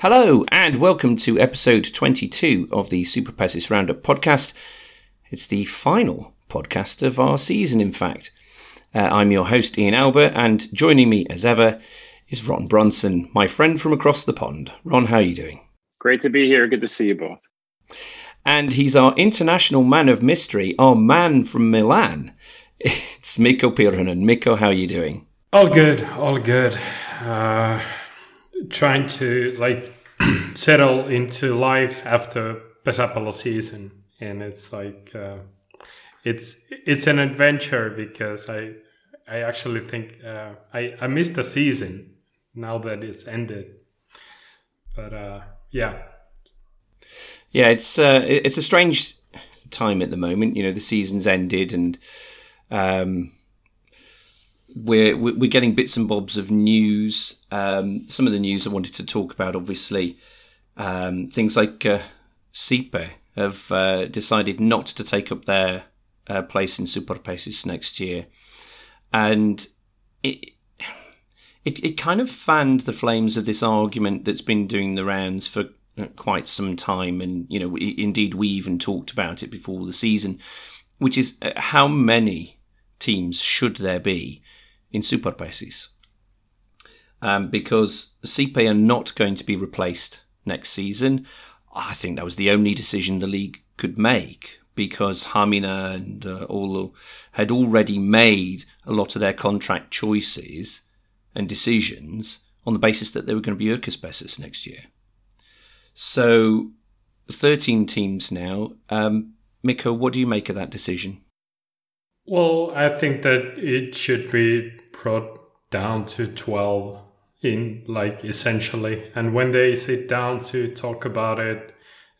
Hello, and welcome to episode 22 of the Super Pesis Roundup podcast. It's the final podcast of our season, in fact. Uh, I'm your host, Ian Albert, and joining me as ever is Ron Bronson, my friend from across the pond. Ron, how are you doing? Great to be here. Good to see you both. And he's our international man of mystery, our man from Milan. It's Mikko Pirhonen. Mikko, how are you doing? All good, all good. Uh, trying to like settle into life after Pesäpallo season, and it's like uh, it's it's an adventure because I I actually think uh, I I missed the season now that it's ended, but uh, yeah, yeah, it's uh, it's a strange time at the moment. You know, the season's ended and. Um, we're we're getting bits and bobs of news. Um, some of the news I wanted to talk about, obviously, um, things like uh, SIPE have uh, decided not to take up their uh, place in Superpesis next year, and it, it it kind of fanned the flames of this argument that's been doing the rounds for uh, quite some time, and you know, indeed, we even talked about it before the season, which is uh, how many teams should there be in Superpesis? Um, because SIPE are not going to be replaced next season. I think that was the only decision the league could make because Hamina and uh, had already made a lot of their contract choices and decisions on the basis that they were going to be Ykköspesis next year. So, 13 teams now. Um, Mikko, what do you make of that decision? Well, I think that it should be brought down to 12 in like essentially. And when they sit down to talk about it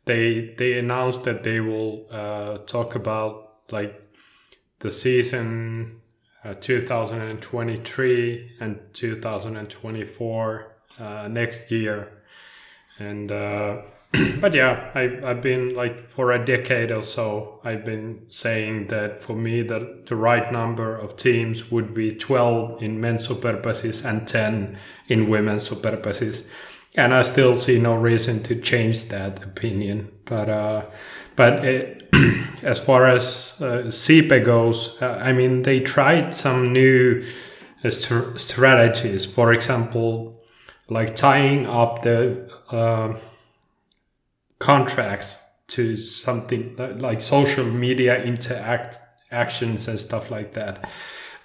they they announce that they will uh, talk about like the season uh, 2023 and 2024 uh, next year. And uh, but yeah I, i've been like for a decade or so i've been saying that for me the, the right number of teams would be 12 in men's superpesis and 10 in women's superpesis and i still see no reason to change that opinion but uh but it, as far as uh, goes, uh, I mean, they tried some new uh, st- strategies. For example, like tying up the uh, contracts to something like social media interact actions and stuff like that.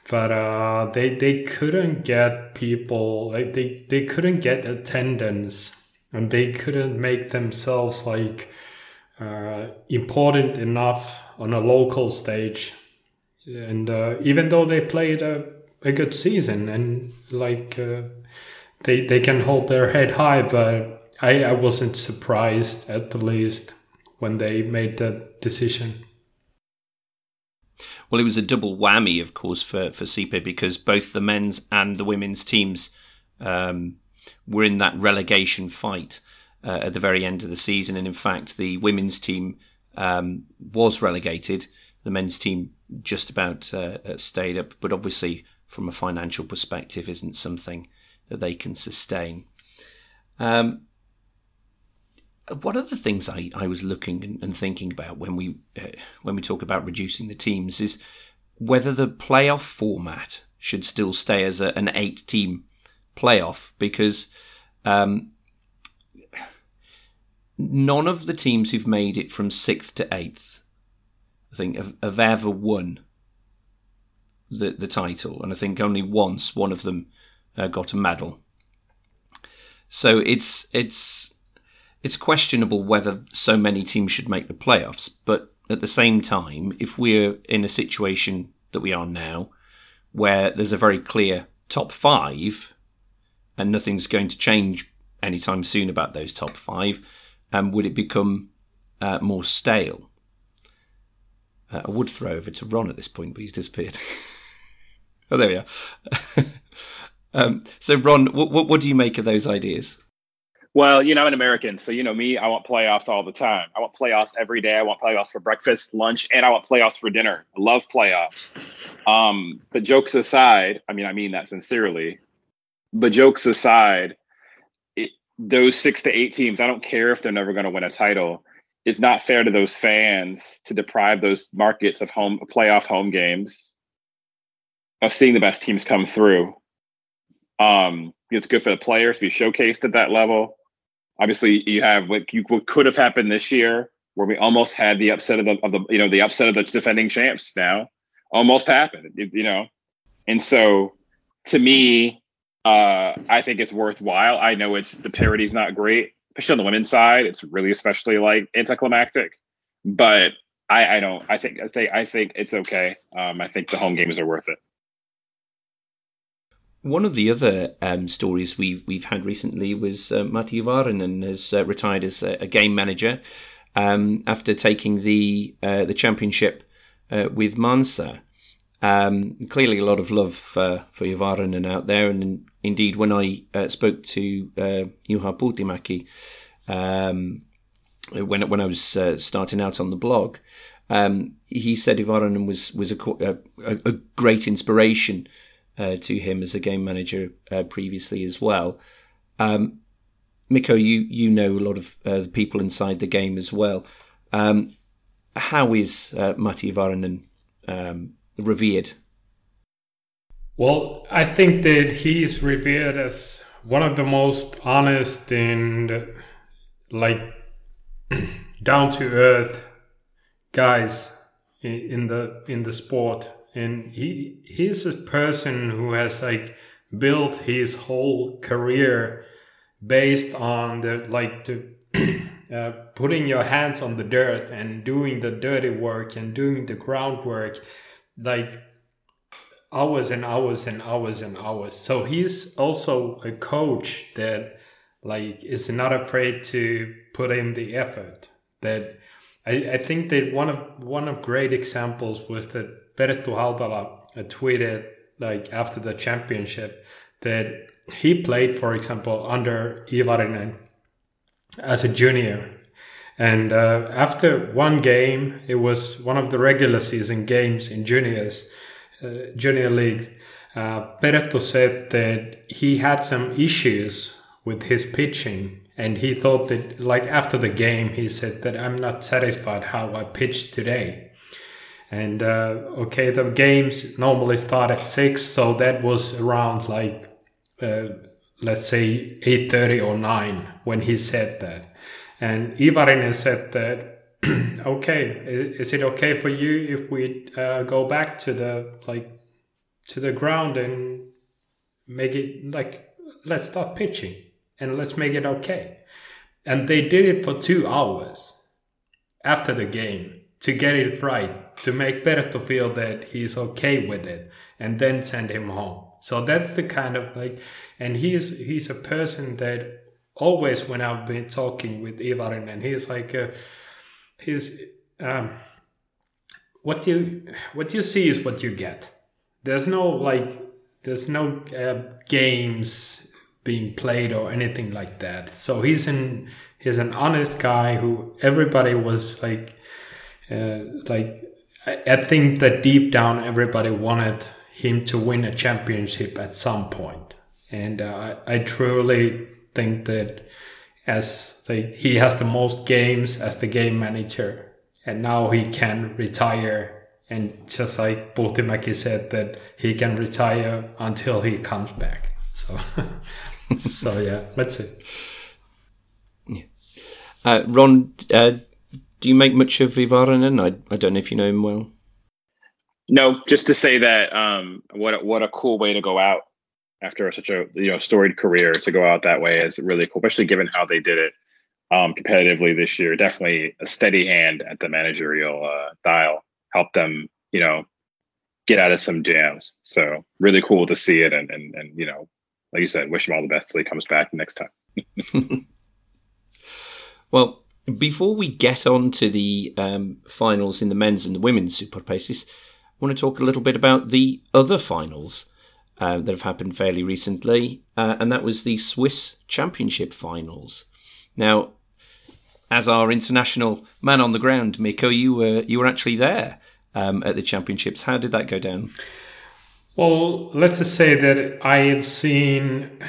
But uh, they they couldn't get people like they they couldn't get attendance and they couldn't make themselves like uh, important enough on a local stage. And uh, even though they played a, a good season and like uh, they they can hold their head high, but I, I wasn't surprised at the least when they made that decision. Well, it was a double whammy, of course, for for SIPE because both the men's and the women's teams um, were in that relegation fight uh, at the very end of the season, and in fact, the women's team um, was relegated. The men's team just about uh, stayed up, but obviously, from a financial perspective, isn't something that they can sustain. Um, one of the things I, I was looking and, thinking about when we uh, when we talk about reducing the teams is whether the playoff format should still stay as a, an eight team playoff because um, none of the teams who've made it from sixth to eighth, I think, have, have ever won the the title, and I think only once one of them uh, got a medal. So it's it's it's questionable whether so many teams should make the playoffs. But at the same time, if we're in a situation that we are now, where there's a very clear top five, and nothing's going to change anytime soon about those top five, um, would it become uh, more stale? Uh, I would throw over to Ron at this point, but he's disappeared. oh, there we are. Um, so, Ron, what, what, what do you make of those ideas? Well, you know, I'm an American, so you know me. I want playoffs all the time. I want playoffs every day. I want playoffs for breakfast, lunch, and I want playoffs for dinner. I love playoffs. Um, but jokes aside, I mean, I mean that sincerely. But jokes aside, it, those six to eight teams, I don't care if they're never going to win a title. It's not fair to those fans to deprive those markets of home playoff home games of seeing the best teams come through. Um, it's good for the players to be showcased at that level. Obviously, you have what you what could have happened this year, where we almost had the upset of the, of the you know the upset of the defending champs. Now, almost happened, you know, and so to me, uh, I think it's worthwhile. I know it's the parity's not great, especially on the women's side. It's really especially like anticlimactic, but I, I don't. I think I think I think it's okay. Um, I think the home games are worth it. One of the other um, stories we, we've had recently was uh, Matti Iivarinen has uh, retired as a, a game manager um, after taking the uh, the championship uh, with Manse. Um, clearly, a lot of love uh, for Iivarinen out there, and indeed, when I uh, spoke to uh, Juha Puhtimäki um, when when I was starting out on the blog, um, he said Iivarinen was was a, a, a great inspiration uh, to him as a game manager uh, previously as well. Um, Mikko, you you know a lot of uh, the people inside the game as well. Um, how is uh, Matti Iivarinen um, revered? Well, I think that he is revered as one of the most honest and like down to earth guys in the in the sport and he he's a person who has like built his whole career based on the like the uh, putting your hands on the dirt and doing the dirty work and doing the groundwork like hours and hours and hours and hours. So he's also a coach that like is not afraid to put in the effort. That I, I think that one of one of great examples was that Perttu Hautala tweeted like after the championship that he played, for example, under Iivarinen as a junior. And uh, after one game, it was one of the regular season games in juniors, uh, junior leagues. Uh, said that he had some issues with his pitching and he thought that like after the game he said that i'm not satisfied how i pitched today and uh, okay, the games normally start at six, so that was around like uh, let's say eight thirty or nine when he said that. And Iivarinen said that okay, is it okay for you if we uh, go back to the like to the ground and make it like let's start pitching and let's make it okay. And they did it for two hours after the game to get it right, to make Perttu feel that he's okay with it, and then send him home. So that's the kind of like, and he's he's a person that always when I've been talking with Ivarin, and he's like, uh, he's um, what you what you see is what you get. There's no like, there's no uh, games being played or anything like that. So he's an he's an honest guy who everybody was like uh, like I, I think that deep down everybody wanted him to win a championship at some point, and uh, I, I truly think that as he has the most games as the game manager, and now he can retire. And just like Puhtimäki said, that he can retire until he comes back. So, so yeah, let's see. Yeah. Uh, Ron, uh, do you make much of Iivarinen? I, I don't know if you know him well. No, just to say that um, what a, what a cool way to go out after such a you know storied career to go out that way is really cool, especially given how they did it um, competitively this year. Definitely a steady hand at the managerial uh, dial helped them you know get out of some jams. So really cool to see it, and and and you know, like you said, wish him all the best till he comes back next time. well, before we get on to the um, finals in the men's and the women's superpesis, I want to talk a little bit about the other finals uh, that have happened fairly recently, uh, and that was the Swiss Championship finals. Now, as our international man on the ground, Mikko, you were you were actually there um, at the championships. How did that go down? Well, let's just say that I have seen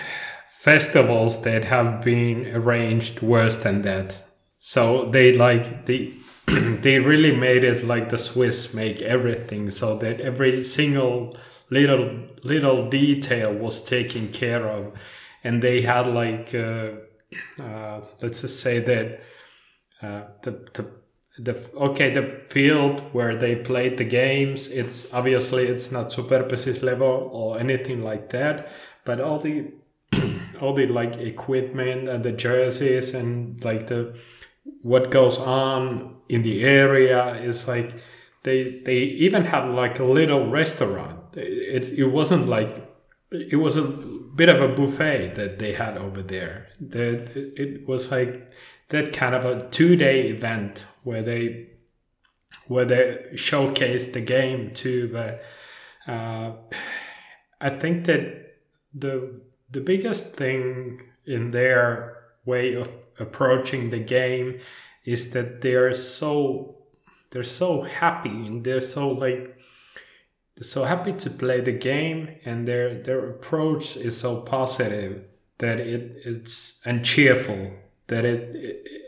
festivals that have been arranged worse than that. So they like they they really made it like the Swiss make everything so that every single little little detail was taken care of, and they had like uh, uh, let's just say that uh, the the the okay the field where they played the games it's obviously it's not super precise level or anything like that but all the all the like equipment and the jerseys and like the what goes on in the area is like they they even had like a little restaurant it, it wasn't like it was a bit of a buffet that they had over there that it, was like that kind of a two day event where they where they showcased the game too. But uh, I think that the the biggest thing in their way of approaching the game is that they're so they're so happy and they're so like they're so happy to play the game and their their approach is so positive that it it's and cheerful that it, it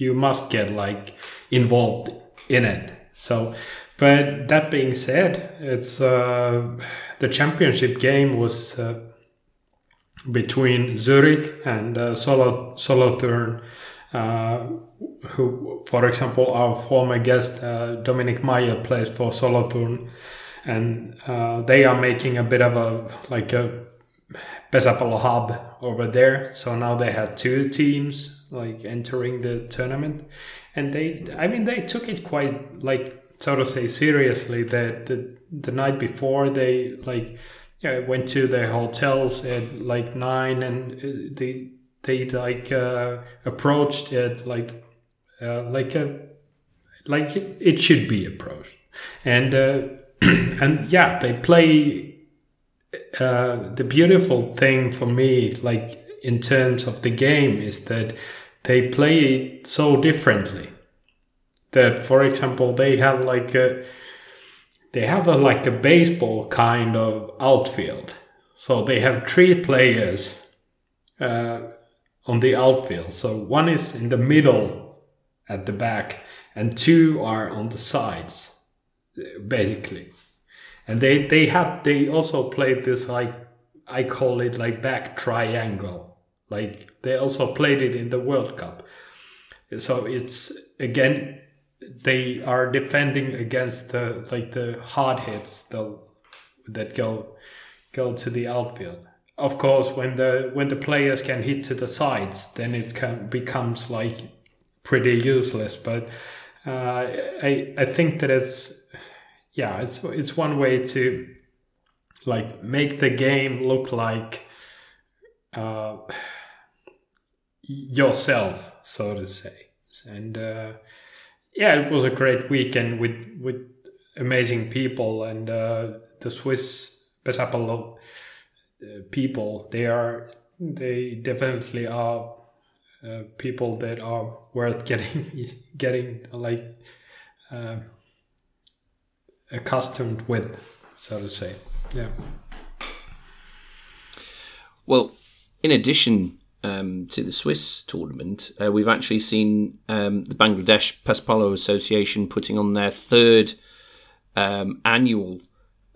you must get like involved in it. So, but that being said, it's uh, the championship game was uh, between Zurich and uh, Solo Solothurn. Uh, who, for example, our former guest uh, Dominic Meyer plays for Solothurn, and uh, they are making a bit of a like a Pesäpallo hub over there. So now they had two teams like entering the tournament and they i mean they took it quite like so to say seriously that the, the night before they like yeah, went to their hotels at like nine and uh, they they like uh, approached it like uh, like a like it, should be approached. And uh, and yeah they play uh, the beautiful thing for me like in terms of the game is that they play it so differently. That for example they have like a they have a like a baseball kind of outfield. So they have three players uh, on the outfield. So one is in the middle at the back and two are on the sides basically. And they they have they also played this like i call it like back triangle. Like they also played it in the World Cup. So it's again they are defending against the like the hard hits that go go to the outfield. Of course, when the when the players can hit to the sides, then it can becomes like pretty useless. But uh, I I think that it's yeah it's it's one way to like make the game look like. Uh, yourself, so to say. And uh, yeah, it was a great weekend with with amazing people and uh, the Swiss Pesäpallo uh, people. They are they definitely are uh, people that are worth getting getting like uh, accustomed with, so to say. Yeah. Well, in addition um, to the Swiss tournament, uh, we've actually seen um, the Bangladesh Pesäpallo Association putting on their third um, annual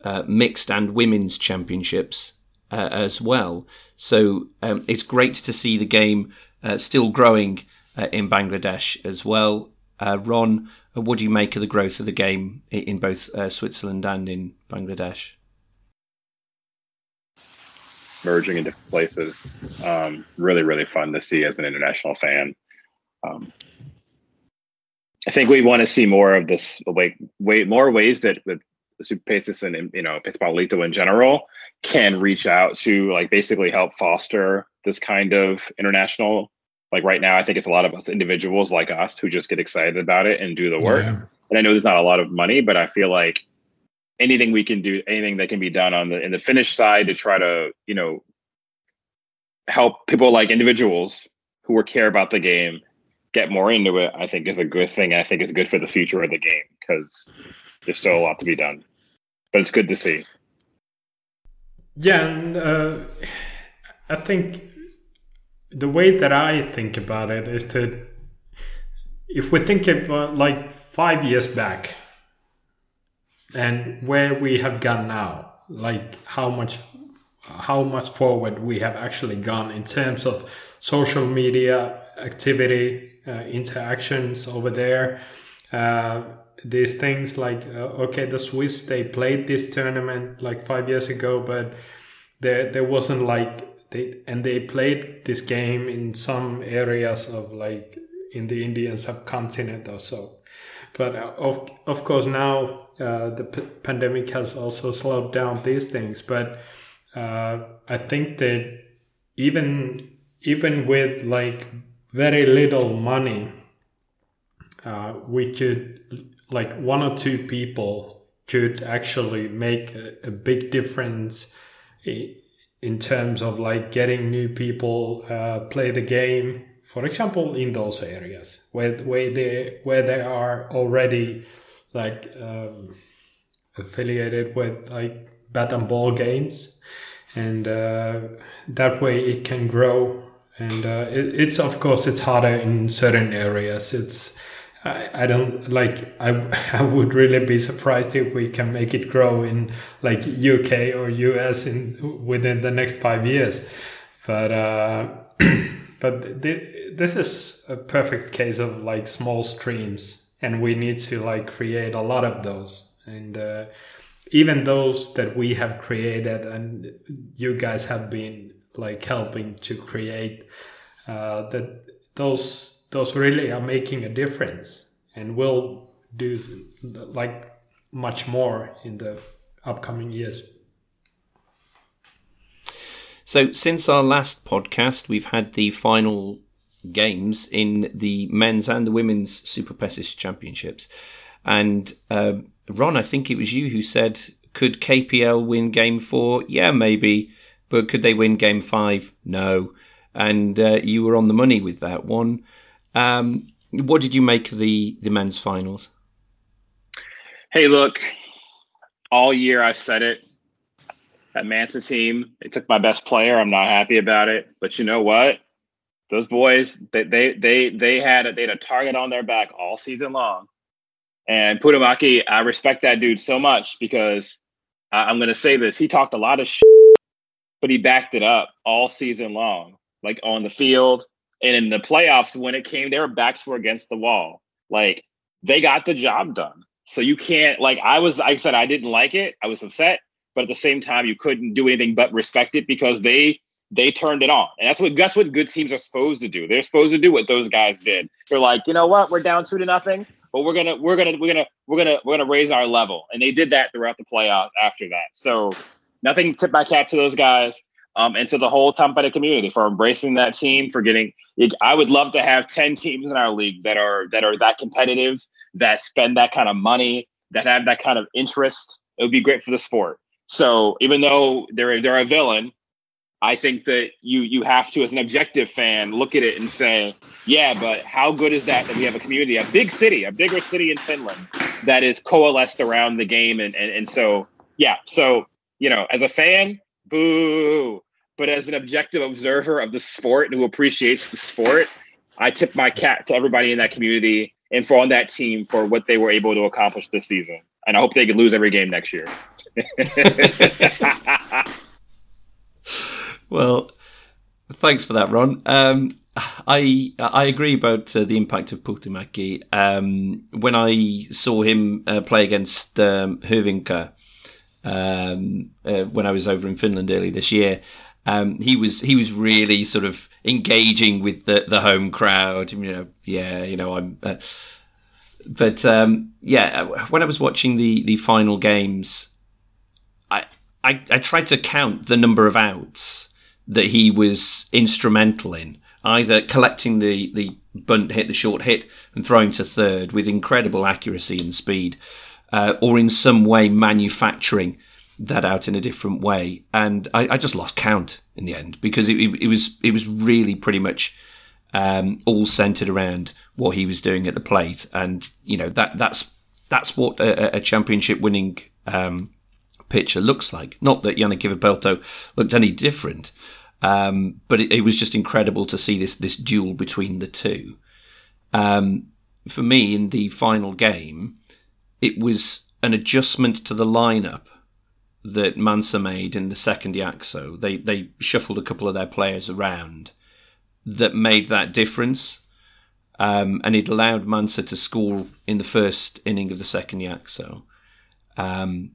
uh, mixed and women's championships uh, as well. So um, it's great to see the game uh, still growing uh, in Bangladesh as well. Uh, Ron, what do you make of the growth of the game in both Switzerland and in Bangladesh? Merging in different places. Um, really, really fun to see as an international fan. Um, I think we want to see more of this, like, way more ways that with Superpesis and you know Pesäpalloliitto in general can reach out to like basically help foster this kind of international. Like right now, I think it's a lot of us individuals like us who just get excited about it and do the work. Yeah. And I know there's not a lot of money, but I feel like anything we can do, anything that can be done on the in the Finnish side to try to you know help people like individuals who care about the game get more into it. I think is a good thing. I think it's good for the future of the game because there's still a lot to be done, but it's good to see. Yeah, and uh, I think the way that I think about it is that if we think about like five years back and where we have gone now, like how much how much forward we have actually gone in terms of social media activity, uh, interactions over there. Uh, these things like uh, okay, the Swiss they played this tournament like five years ago, but there there wasn't like they and they played this game in some areas of like in the Indian subcontinent or so. But uh, of of course now uh, the p- pandemic has also slowed down these things. But uh, I think that even even with like very little money, uh, we could like one or two people could actually make a, a big difference in terms of like getting new people uh, play the game for example in those areas where where they where they are already like um, affiliated with like bat and ball games. And uh, that way it can grow. And uh, it, it's of course it's harder in certain areas. It's I, don't like I, I would really be surprised if we can make it grow in like UK or US in within the next five years. But uh, but th- this is a perfect case of like small streams and we need to like create a lot of those and uh, even those that we have created and you guys have been like helping to create uh, that those those really are making a difference and will do like much more in the upcoming years. So, since our last podcast, we've had the final games in the men's and the women's Super PESIS championships. And uh, Ron, I think it was you who said, could KPL win game four? Yeah, maybe. But could they win game five? No and uh, you were on the money with that one. Um, what did you make of the the men's finals? Hey, look, all year I've said it. That Manse team, they took my best player. I'm not happy about it, but you know what? Those boys, they they they they had a, they had a target on their back all season long. And Puhtimäki, I respect that dude so much because I, I'm going to say this: he talked a lot of shit, but he backed it up all season long like on the field. And in the playoffs, when it came, their backs were against the wall. Like they got the job done. So you can't like I was I said I didn't like it. I was upset, but at the same time you couldn't do anything but respect it because they they turned it on. And that's what that's what good teams are supposed to do. They're supposed to do what those guys did. They're like, you know what, we're down two to nothing, but we're gonna we're gonna we're gonna we're gonna we're gonna raise our level. And they did that throughout the playoffs after that. So nothing tip my cap to those guys um, and to the whole Tampere community for embracing that team, for getting. I would love to have ten teams in our league that are that are that competitive, that spend that kind of money, that have that kind of interest. It would be great for the sport. So even though they're they're a villain, I think that you you have to, as an objective fan, look at it and say, yeah, but how good is that that we have a community, a big city, a bigger city in Finland that is coalesced around the game, and and, and so yeah, so you know, as a fan, boo. But as an objective observer of the sport and who appreciates the sport, I tip my cap to everybody in that community and for on that team for what they were able to accomplish this season. And I hope they could lose every game next year. well, thanks for that, Ron. Um, I I agree about uh, the impact of Puhtimäki. Um, when I saw him uh, play against um, um, uh, when I was over in Finland early this year. Um, he was he was really sort of engaging with the, the home crowd. You know, yeah, you know, I'm. Uh, but um, yeah, when I was watching the the final games, I, I I tried to count the number of outs that he was instrumental in, either collecting the the bunt hit, the short hit, and throwing to third with incredible accuracy and speed uh, or in some way manufacturing that out in a different way. And I, I just lost count in the end because it, it, it was it was really pretty much um, all centered around what he was doing at the plate, and you know that that's that's what a, a championship winning um, pitcher looks like. Not that Yannick Kivipelto looked any different. Um, but it, it, was just incredible to see this this duel between the two. Um, for me, in the final game, it was an adjustment to the lineup that Manse made in the second jakso. They they shuffled a couple of their players around that made that difference. Um, and it allowed Manse to score in the first inning of the second jakso. Um,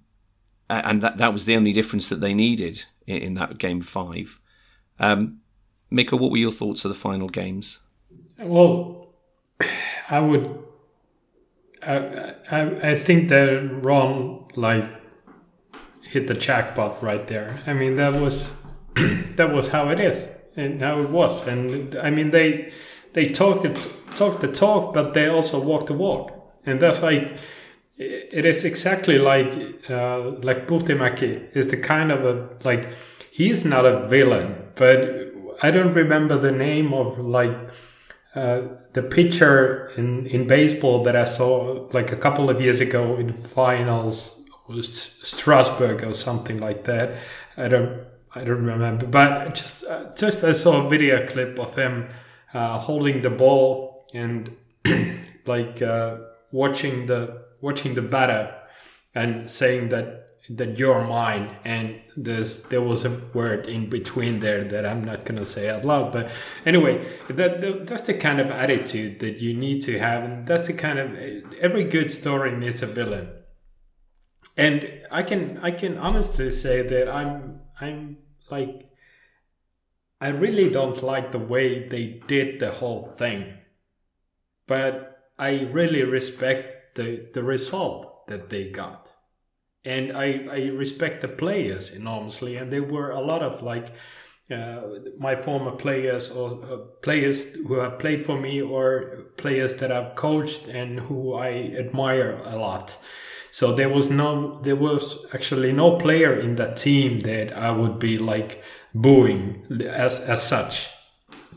and that that was the only difference that they needed in, in that game five. Um, Mika, what were your thoughts of the final games? Well, I would. I, I, I think that Ron like hit the jackpot right there. I mean that was that was how it is and how it was, and I mean they they talk the talk the talk, but they also walk the walk, and that's like it is exactly like uh, like Puhtimäki is the kind of a like he's not a villain, but I don't remember the name of like uh, the pitcher in in baseball that I saw like a couple of years ago in finals was Strasburg or something like that. I don't I don't remember, but just uh, just I saw a video clip of him uh, holding the ball and like uh, watching the watching the batter and saying that that you're mine. And there's there was a word in between there that I'm not gonna say out loud but anyway that, that that's the kind of attitude that you need to have. And that's the kind of every good story needs a villain. And I can I can honestly say that I'm I'm like I really don't like the way they did the whole thing. But I really respect the the result that they got. And I, I respect the players enormously. And there were a lot of like uh, my former players or uh, players who have played for me or players that I've coached and who I admire a lot. So there was no there was actually no player in that team that I would be like booing as as such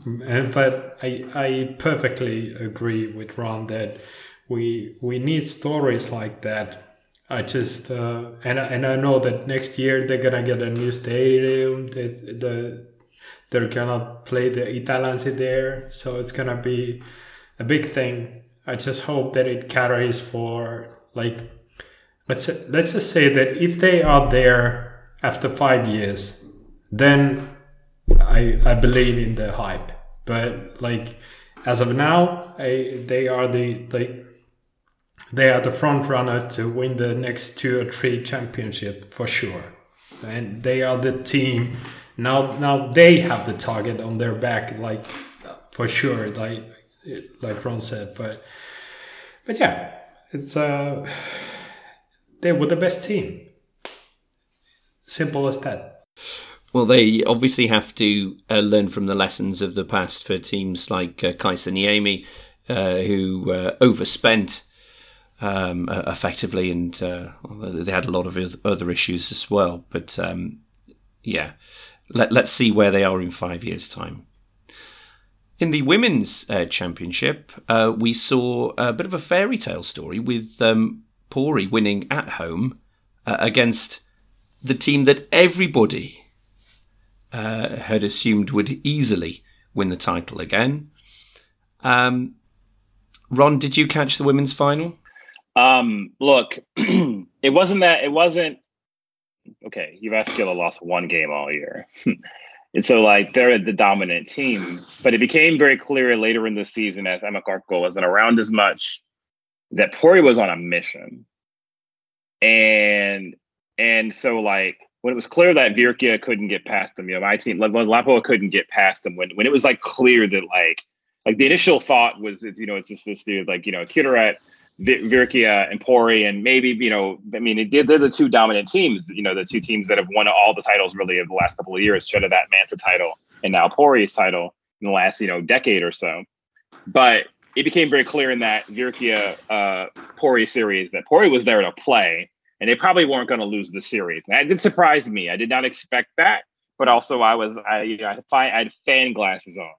but I I perfectly agree with Ron that we we need stories like that. I just uh, and and I know that next year they're gonna get a new stadium. The they're gonna play the Italians there, so it's gonna be a big thing. I just hope that it carries for like let's let's just say that if they are there after five years, then I I believe in the hype. But like as of now, I, they are the like they are the front runner to win the next two or three championship for sure and they are the team now now they have the target on their back like for sure like like ron said but but yeah it's uh they were the best team simple as that well they obviously have to uh, learn from the lessons of the past for teams like uh, Kaisaniemi uh, who uh, overspent um, effectively, and uh, they had a lot of other issues as well. But um, yeah, Let, us see where they are in five years' time. In the women's uh, championship, uh, we saw a bit of a fairy tale story with um, Pori winning at home against the team that everybody uh, had assumed would easily win the title again. Um, Ron, did you catch the women's final? Um, look, it wasn't that. It wasn't okay. Jyväskylä lost one game all year, and so like they're the dominant team. But it became very clear later in the season as Emma Karkko wasn't around as much that Pori was on a mission, and and so like when it was clear that Virkia couldn't get past them, you know, my team, Lapua couldn't get past them, when when it was like clear that like like the initial thought was, it's, you know, it's just this dude like you know Kirittäret Virkia and Pori, and maybe you know, I mean, they're, they're the two dominant teams. You know, the two teams that have won all the titles really of the last couple of years, should have that Manse title and now Pori's title in the last you know decade or so. But it became very clear in that Virkia uh, Pori series that Pori was there to play, and they probably weren't going to lose the series. And that did surprise me. I did not expect that, but also I was I you know I, I had fan glasses on.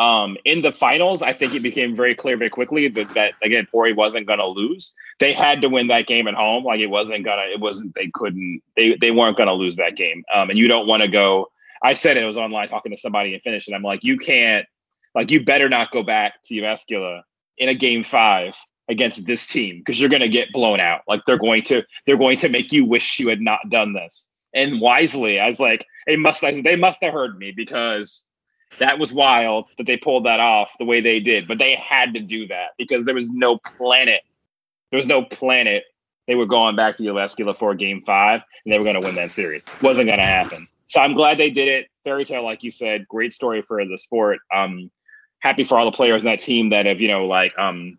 Um, in the finals, I think it became very clear very quickly that, that again, Pori wasn't going to lose. They had to win that game at home. Like it wasn't gonna, it wasn't, they couldn't, they, they weren't going to lose that game. Um, and you don't want to go I said it, was online talking to somebody and finished, and I'm like, you can't, like, you better not go back to Jyväskylä in a game five against this team because you're going to get blown out. Like they're going to, they're going to make you wish you had not done this. And wisely, I was like, they must, I said, they must have heard me because that was wild that they pulled that off the way they did. But they had to do that because there was no planet, there was no planet they were going back to Jyväskylä for game five and they were going to win that series. Wasn't going to happen. So I'm glad they did it. Fairy tale, like you said, great story for the sport. Um, happy for all the players in that team that have, you know, like um,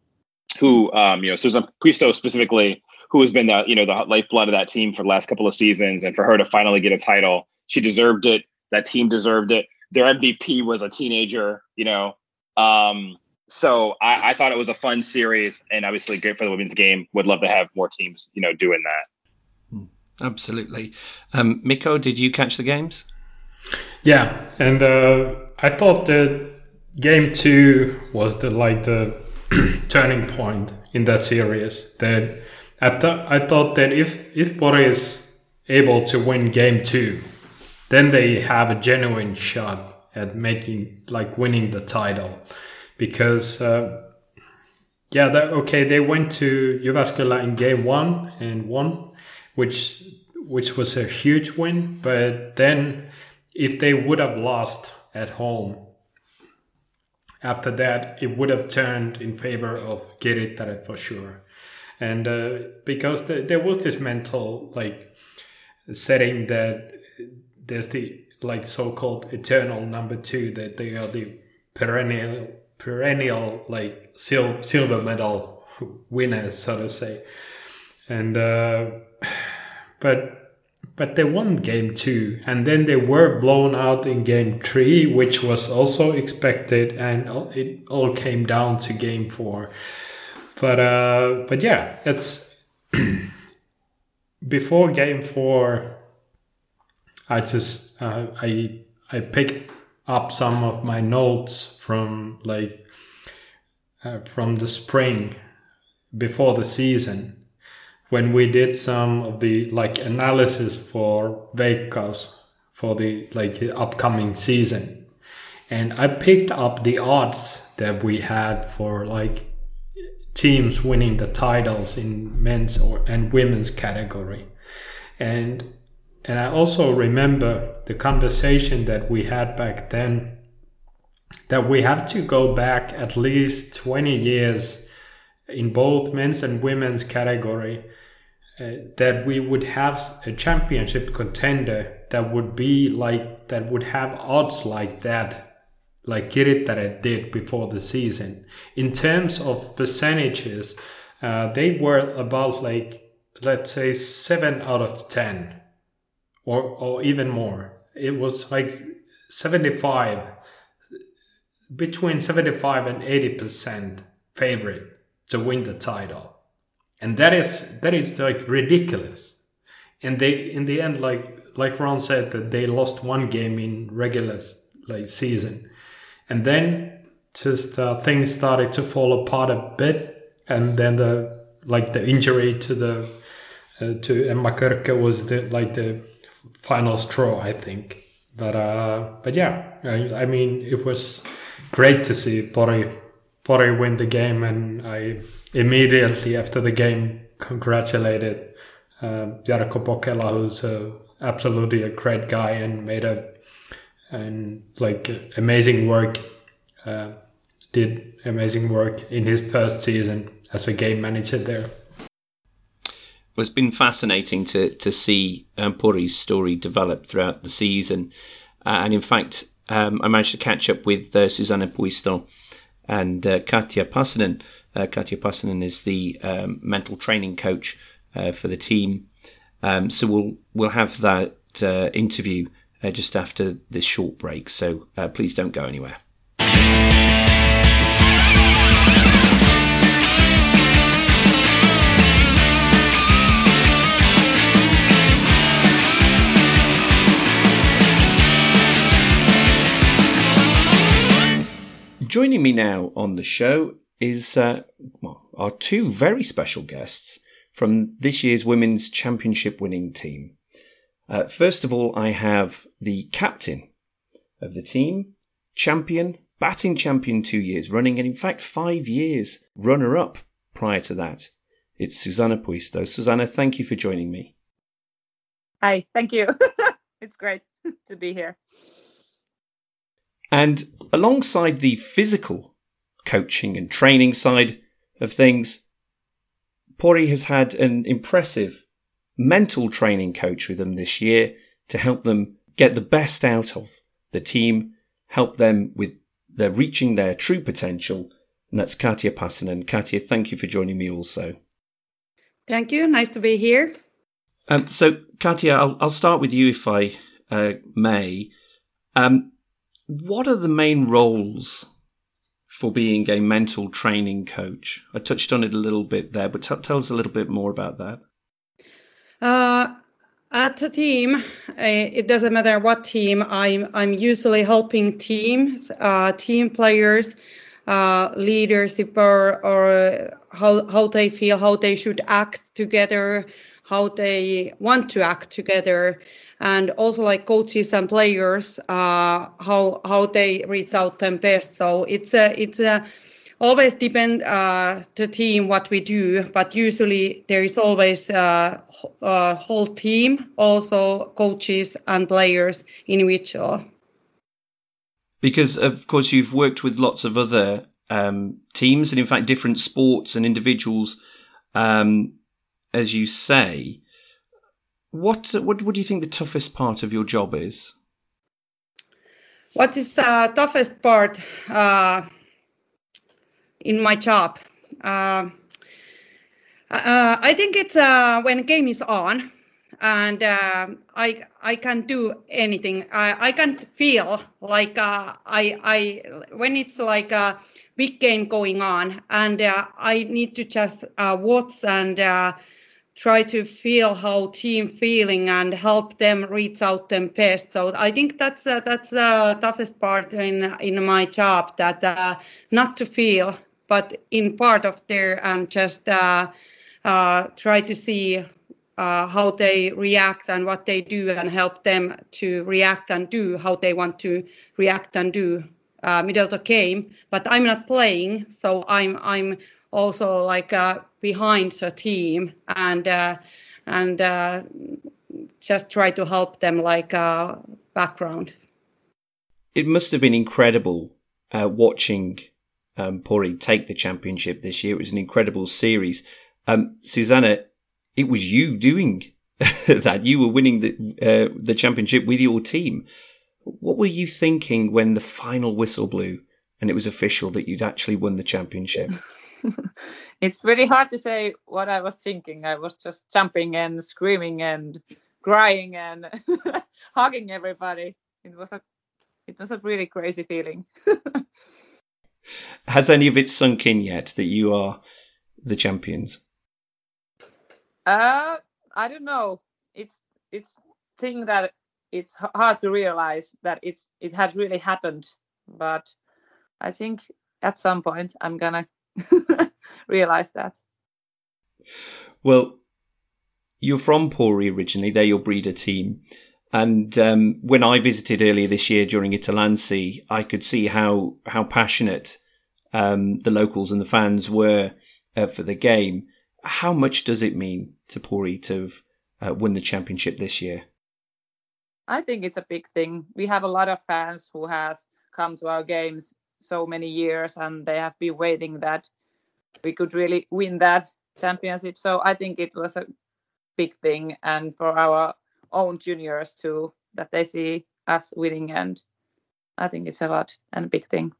who, um, you know, Susan Puisto specifically, who has been the, you know, the lifeblood of that team for the last couple of seasons, and for her to finally get a title, she deserved it. That team deserved it. Their MVP was a teenager, you know. Um, so I, I, thought it was a fun series and obviously great for the women's game. Would love to have more teams, you know, doing that. Hmm. Absolutely. Um, Mikko, did you catch the games? Yeah, and uh, I thought that game two was the like the turning point in that series. That I thought I thought that if if Pori is able to win game two, then they have a genuine shot at making like winning the title because uh, yeah, that, okay, they went to Jyväskylä in game one and won, which which was a huge win. But then, if they would have lost at home, after that, it would have turned in favor of Kirittäret for sure. And uh, because the, there was this mental like setting that there's the like so-called eternal number two that they are the perennial perennial like sil- silver medal winners, so to say. And uh, but but they won game two, and then they were blown out in game three, which was also expected, and it all came down to game four. But uh, but yeah, it's before game four. I just uh, I I picked up some of my notes from like uh, from the spring before the season when we did some of the like analysis for Veikkaus for the like the upcoming season. And I picked up the odds that we had for like teams winning the titles in men's or and women's category. And and I also remember the conversation that we had back then that we have to go back at least 20 years in both men's and women's category that we would have a championship contender that would be like that would have odds like that like Kirittäret did before the season in terms of percentages uh, they were about like let's say 7 out of 10 or or even more. It was like 75 between 75 and 80% favorite to win the title. And that is that is like ridiculous. And they in the end like like Ron said that they lost one game in regular like season. And then just uh, things started to fall apart a bit and then the like the injury to the uh, to Emma Körkkä was the like the final straw, I think. But uh, but yeah, I, I, mean, it was great to see Pori Pori win the game, and I immediately after the game congratulated uh, Jarkko Pokela, who's uh, absolutely a great guy and made a and like amazing work. Uh, did amazing work in his first season as a game manager there it's been fascinating to to see um, Pori's story develop throughout the season, uh, and in fact, um, I managed to catch up with uh, Susanna Puisto and uh, Katja Passanen. Uh, is the um, mental training coach uh, for the team, um, so we'll we'll have that uh, interview uh, just after this short break. So please don't go anywhere. Joining me now on the show is uh, our two very special guests from this year's Women's Championship winning team. Uh, first of all, I have the captain of the team, champion, batting champion two years running, and in fact, five years runner up prior to that. It's Susanna Puisto. Susanna, thank you for joining me. Hi, thank you. it's great to be here. And alongside the physical coaching and training side of things, Pori has had an impressive mental training coach with them this year to help them get the best out of the team, help them with their reaching their true potential. And that's Katja Pasanen. Katja, thank you for joining me also. Thank you. Nice to be here. Um, so, Katja, I'll, I'll, start with you if I uh, may. Um, what are the main roles for being a mental training coach? I touched on it a little bit there, but t- tell us a little bit more about that. Uh, at a team, uh, it doesn't matter what team. I'm I'm usually helping teams, uh, team players, uh, leadership, or or how how they feel, how they should act together, how they want to act together, and also like coaches and players, uh, how how they reach out them best. So it's a it's a always depend uh, the team what we do, but usually there is always a, a whole team, also coaches and players individual. Because of course you've worked with lots of other um, teams and in fact different sports and individuals, um, as you say. What what what do you think the toughest part of your job is? What is the toughest part? Uh, in my job. Uh, uh, I think it's uh, when game is on, and uh, I I can do anything. I I can feel like uh, I I when it's like a big game going on, and uh, I need to just watch and try to feel how team feeling and help them reach out them best. So I think that's uh, that's the toughest part in in my job that uh, not to feel but in part of there and just uh, uh, try to see uh, how they react and what they do and help them to react and do how they want to react and do middle of the game. But I'm not playing, so I'm I'm also like uh, behind the team and uh, and uh, just try to help them like uh, background. It must have been incredible uh, watching um, Pori take the championship this year. It was an incredible series. Um, Susanna, it was you doing that. You were winning the uh, the championship with your team. What were you thinking when the final whistle blew and it was official that you'd actually won the championship? it's really hard to say what I was thinking. I was just jumping and screaming and crying and hugging everybody. It was a it was a really crazy feeling. Has any of it sunk in yet that you are the champions? Uh, I don't know. It's it's thing that it's hard to realize that it's it has really happened, but I think at some point I'm gonna realize that. Well, you're from Pori originally. They're your breeder team. And um, when I visited earlier this year during Itä-Länsi, I could see how how passionate um, the locals and the fans were uh, for the game. How much does it mean to Pori to uh, win the championship this year? I think it's a big thing. We have a lot of fans who has come to our games so many years, and they have been waiting that we could really win that championship. So I think it was a big thing, and for our own juniors too that they see us winning and i think it's a lot and a big thing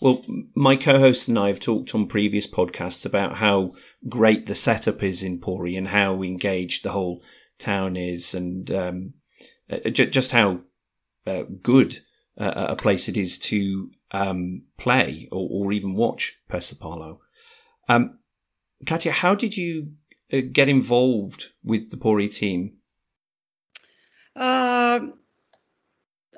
well my co-host and i have talked on previous podcasts about how great the setup is in pori and how engaged the whole town is and um, uh, just how uh, good uh, a place it is to um, play or, or, even watch Pesäpallo. Um, Katja, how did you uh, get involved with the Pori team? Uh,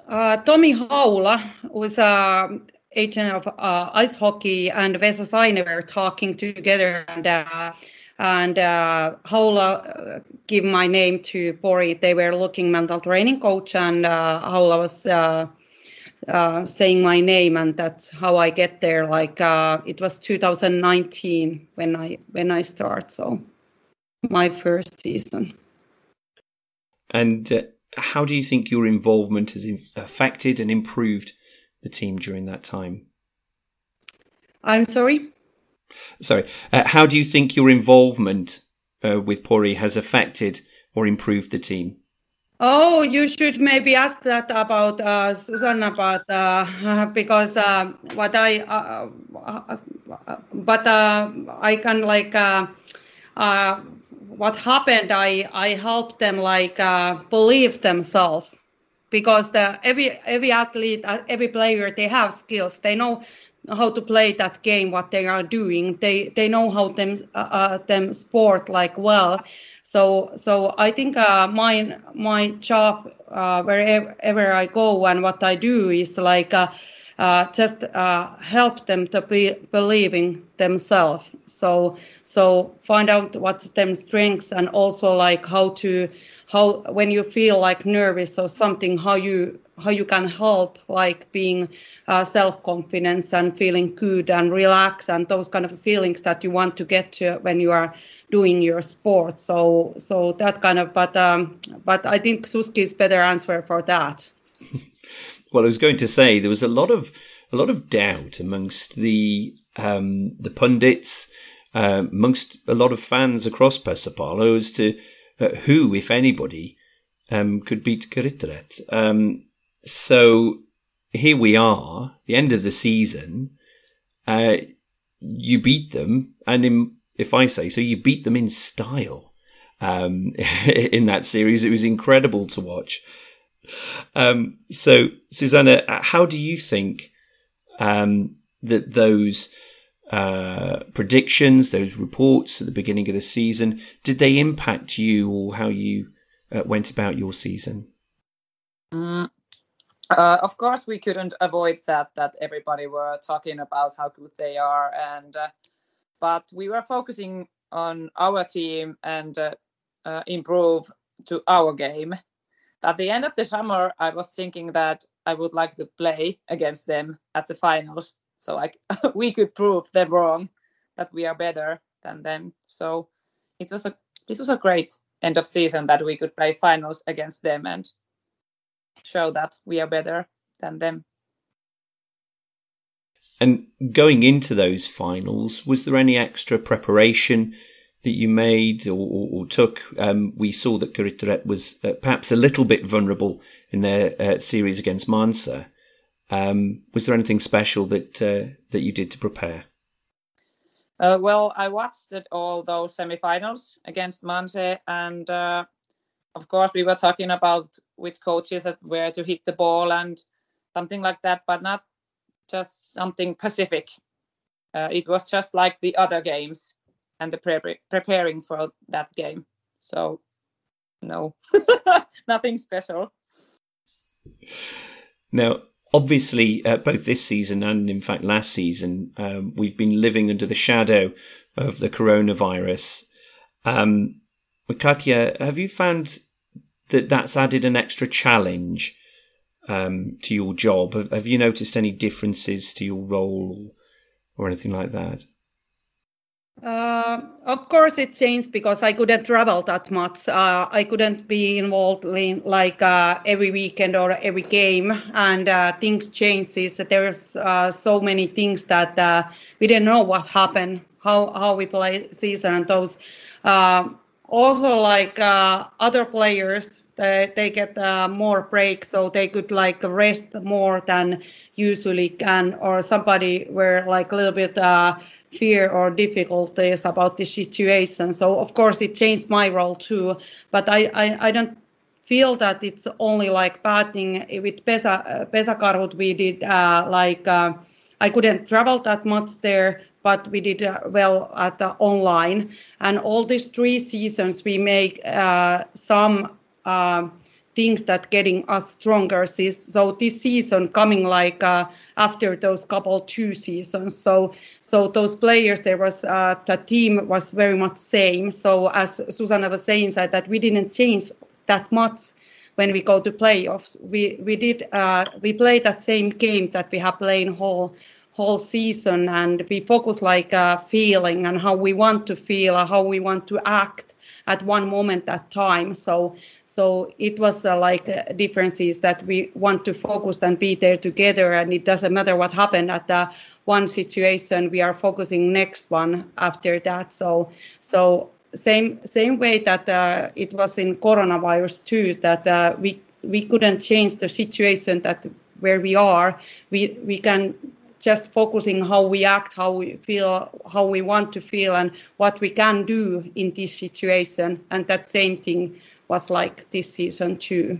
uh, Tommy Haula was a agent of uh, ice hockey, and Vesa Saine were talking together, and uh, and uh, Haula uh, give my name to Pori. They were looking mental training coach, and uh, Haula was uh, uh, saying my name, and that's how I get there. Like uh, it was 2019 when I when I start, so my first season. And uh, how do you think your involvement has affected and improved the team during that time? I'm sorry. Sorry. Uh, how do you think your involvement uh, with Pori has affected or improved the team? Oh, you should maybe ask that about uh, Susanna, but uh, because uh, what I, uh, uh, but uh, I can like what happened. I I helped them like believe themselves because the every every athlete, every player, they have skills. They know how to play that game, what they are doing. They they know how them them sport like well. So so I think uh, my my job uh, wherever I go and what I do is like uh, uh, just help them to be believing themselves. So so find out what's them strengths and also like how to how when you feel like nervous or something how you how you can help like being uh, self-confidence and feeling good and relax and those kind of feelings that you want to get to when you are doing your sport so so that kind of but um but i think Suski is better answer for that well i was going to say there was a lot of a lot of doubt amongst the um the pundits uh, amongst a lot of fans across Pesäpallo as to uh, who, if anybody, um, could beat Kirittäret. Um, so here we are, the end of the season. Uh, you beat them, and in, if I say so, you beat them in style. Um, in that series, it was incredible to watch. Um, so, Susanna, uh, how do you think um, that those uh, predictions, those reports at the beginning of the season, did they impact you or how you uh, went about your season? Mm, uh, of course, we couldn't avoid that. That everybody were talking about how good they are, and uh, but we were focusing on our team and uh, uh, improve to our game. At the end of the summer, I was thinking that I would like to play against them at the finals, so like we could prove them wrong that we are better than them. So it was a this was a great end of season that we could play finals against them and show that we are better than them. And going into those finals, was there any extra preparation that you made or, or, or took? Um, we saw that Kirittäret was uh, perhaps a little bit vulnerable in their uh, series against Manse. Um, was there anything special that uh, that you did to prepare? Uh, well, I watched it, all those semifinals against Manse, and uh, of course we were talking about with coaches where to hit the ball and something like that, but not just something specific. Uh, it was just like the other games and the pre- preparing for that game. So no, nothing special. Now, obviously, uh, both this season and in fact last season, um, we've been living under the shadow of the coronavirus. Um, Katja, have you found that that's added an extra challenge um, to your job? Have, have, you noticed any differences to your role or, or anything like that? Uh, of course, it changed because I couldn't travel that much. Uh, I couldn't be involved in like uh, every weekend or every game, and uh, things changed. There's uh, so many things that uh, we didn't know what happened, how how we play season, and those. also, like other players, they, they get more break, so they could like rest more than usually can, or somebody were like a little bit fear or difficulties about the situation. So of course it changed my role too, but I, I, I don't feel that it's only like batting with Pesä, Pesäkarhut we did uh, like uh, I couldn't travel that much there, but we did uh, well at the online. And all these three seasons we make uh, some uh, things that getting us stronger. So this season coming like uh, after those couple two seasons. So so those players there was uh, the team was very much same. So as Susanna was saying that, that we didn't change that much when we go to playoffs. We we did uh, we played that same game that we have played whole whole season and we focus like uh, feeling and how we want to feel how we want to act at one moment at time. So so it was uh, like uh, differences that we want to focus and be there together and it doesn't matter what happened at the one situation we are focusing next one after that. So so same same way that uh, it was in coronavirus too that uh, we we couldn't change the situation that where we are. We we can just focusing how we act, how we feel, how we want to feel, and what we can do in this situation. And that same thing was like this season too.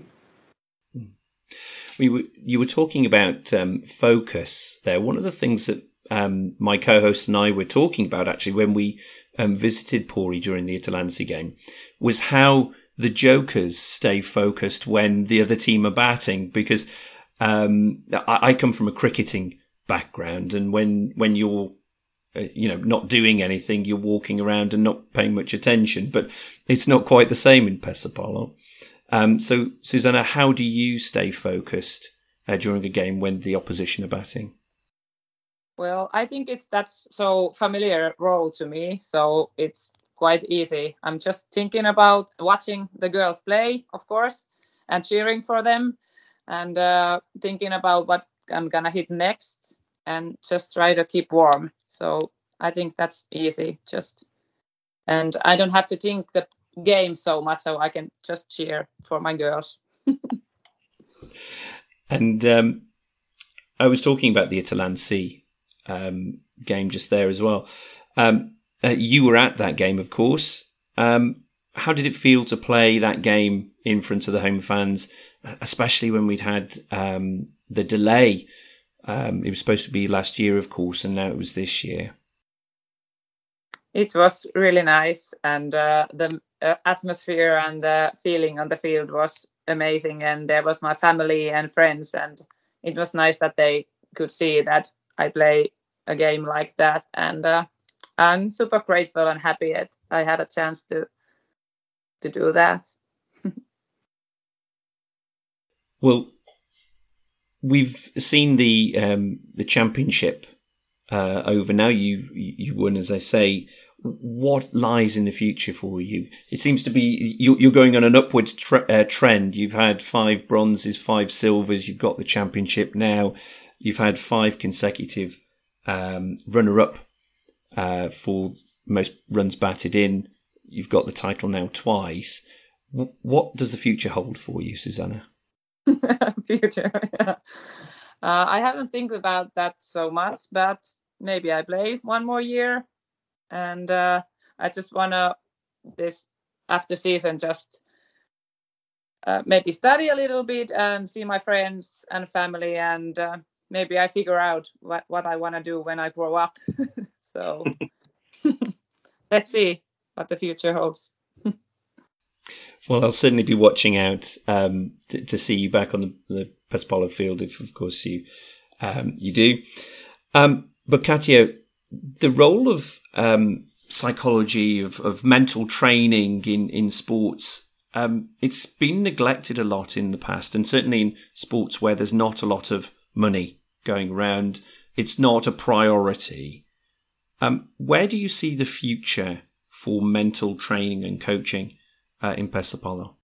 We were, you were talking about um, focus there. One of the things that um, my co-host and I were talking about actually when we um, visited Pori during the Itä-Länsi game was how the jokers stay focused when the other team are batting because um, I, I, come from a cricketing background and when when you're uh, you know not doing anything you're walking around and not paying much attention but it's not quite the same in Pesäpallo. Um, so Susanna how do you stay focused uh, during a game when the opposition are batting? Well I think it's that's so familiar role to me so it's quite easy. I'm just thinking about watching the girls play of course and cheering for them and uh, thinking about what I'm gonna hit next and just try to keep warm. So I think that's easy. Just and I don't have to think the game so much, so I can just cheer for my girls. and um, I was talking about the Itä-Länsi um, game just there as well. Um, uh, you were at that game, of course. Um, how did it feel to play that game in front of the home fans, especially when we'd had um, the delay um, it was supposed to be last year, of course, and now it was this year. It was really nice, and uh, the uh, atmosphere and the feeling on the field was amazing. And there was my family and friends, and it was nice that they could see that I play a game like that. And uh, I'm super grateful and happy that I had a chance to to do that. well, we've seen the um, the championship uh, over now. You you won, as I say. What lies in the future for you? It seems to be you're going on an upward tre- uh, trend. You've had five bronzes, five silvers. You've got the championship now. You've had five consecutive um, runner-up uh, for most runs batted in. You've got the title now twice. What does the future hold for you, Susanna? future. yeah. uh, I haven't think about that so much, but maybe I play one more year, and uh, I just wanna this after season just uh, maybe study a little bit and see my friends and family, and uh, maybe I figure out what what I want to do when I grow up. so let's see what the future holds. Well, I'll certainly be watching out um, to, to, see you back on the, the field if, of course, you um, you do. Um, but Katja, the role of um, psychology of, of mental training in in sports um, it's been neglected a lot in the past, and certainly in sports where there's not a lot of money going around, it's not a priority. Um, where do you see the future for mental training and coaching? Uh, in Pesäpallo?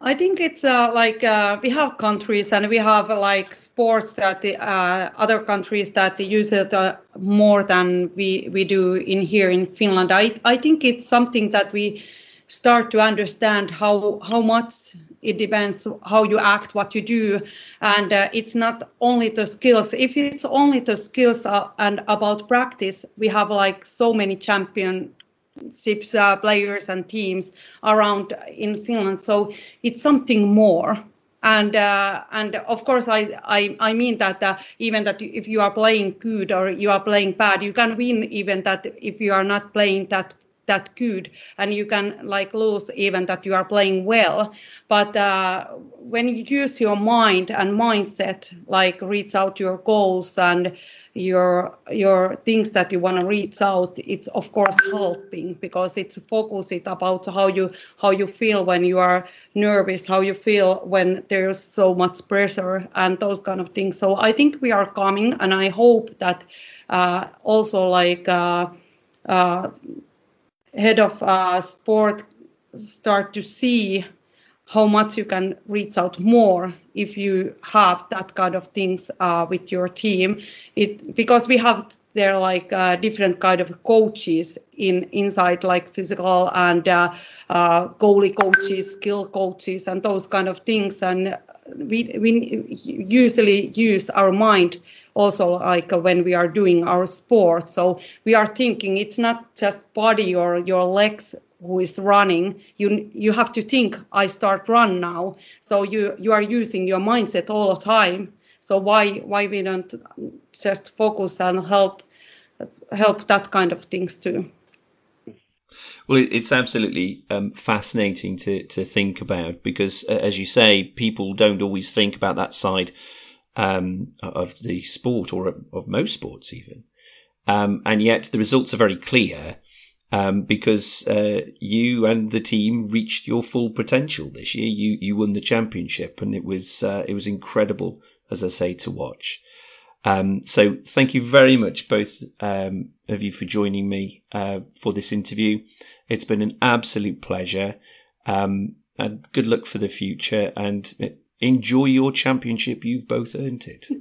I think it's uh, like uh, we have countries and we have like sports that the, uh, other countries that use it uh, more than we we do in here in Finland. I I think it's something that we start to understand how how much it depends how you act, what you do, and uh, it's not only the skills. If it's only the skills uh, and about practice, we have like so many champion ships, uh, players and teams around in Finland. So it's something more. And uh, and of course, I I, I mean that uh, even that if you are playing good or you are playing bad, you can win even that if you are not playing that that good and you can like lose even that you are playing well but uh, when you use your mind and mindset like reach out your goals and your your things that you want to reach out it's of course helping because it's focused about how you how you feel when you are nervous how you feel when there's so much pressure and those kind of things. So i think we are coming and i hope that uh, also like uh, uh, head of uh, sport start to see how much you can reach out more if you have that kind of things uh, with your team. It because we have there like uh, different kind of coaches in inside like physical and uh, uh, goalie coaches skill coaches and those kind of things. And we we usually use our mind also like when we are doing our sport. So we are thinking it's not just body or your legs who is running you you have to think i start run now. So you you are using your mindset all the time. So why why we don't just focus and help help that kind of things too? Well, it's absolutely um, fascinating to, to think about because, uh, as you say, people don't always think about that side um, of the sport or of most sports, even. Um, and yet the results are very clear um, because uh, you and the team reached your full potential this year. You you won the championship, and it was uh, it was incredible, as I say, to watch. Um, so thank you very much, both um, of you, for joining me uh, for this interview. It's been an absolute pleasure. Um, and good luck for the future, and enjoy your championship. You've both earned it.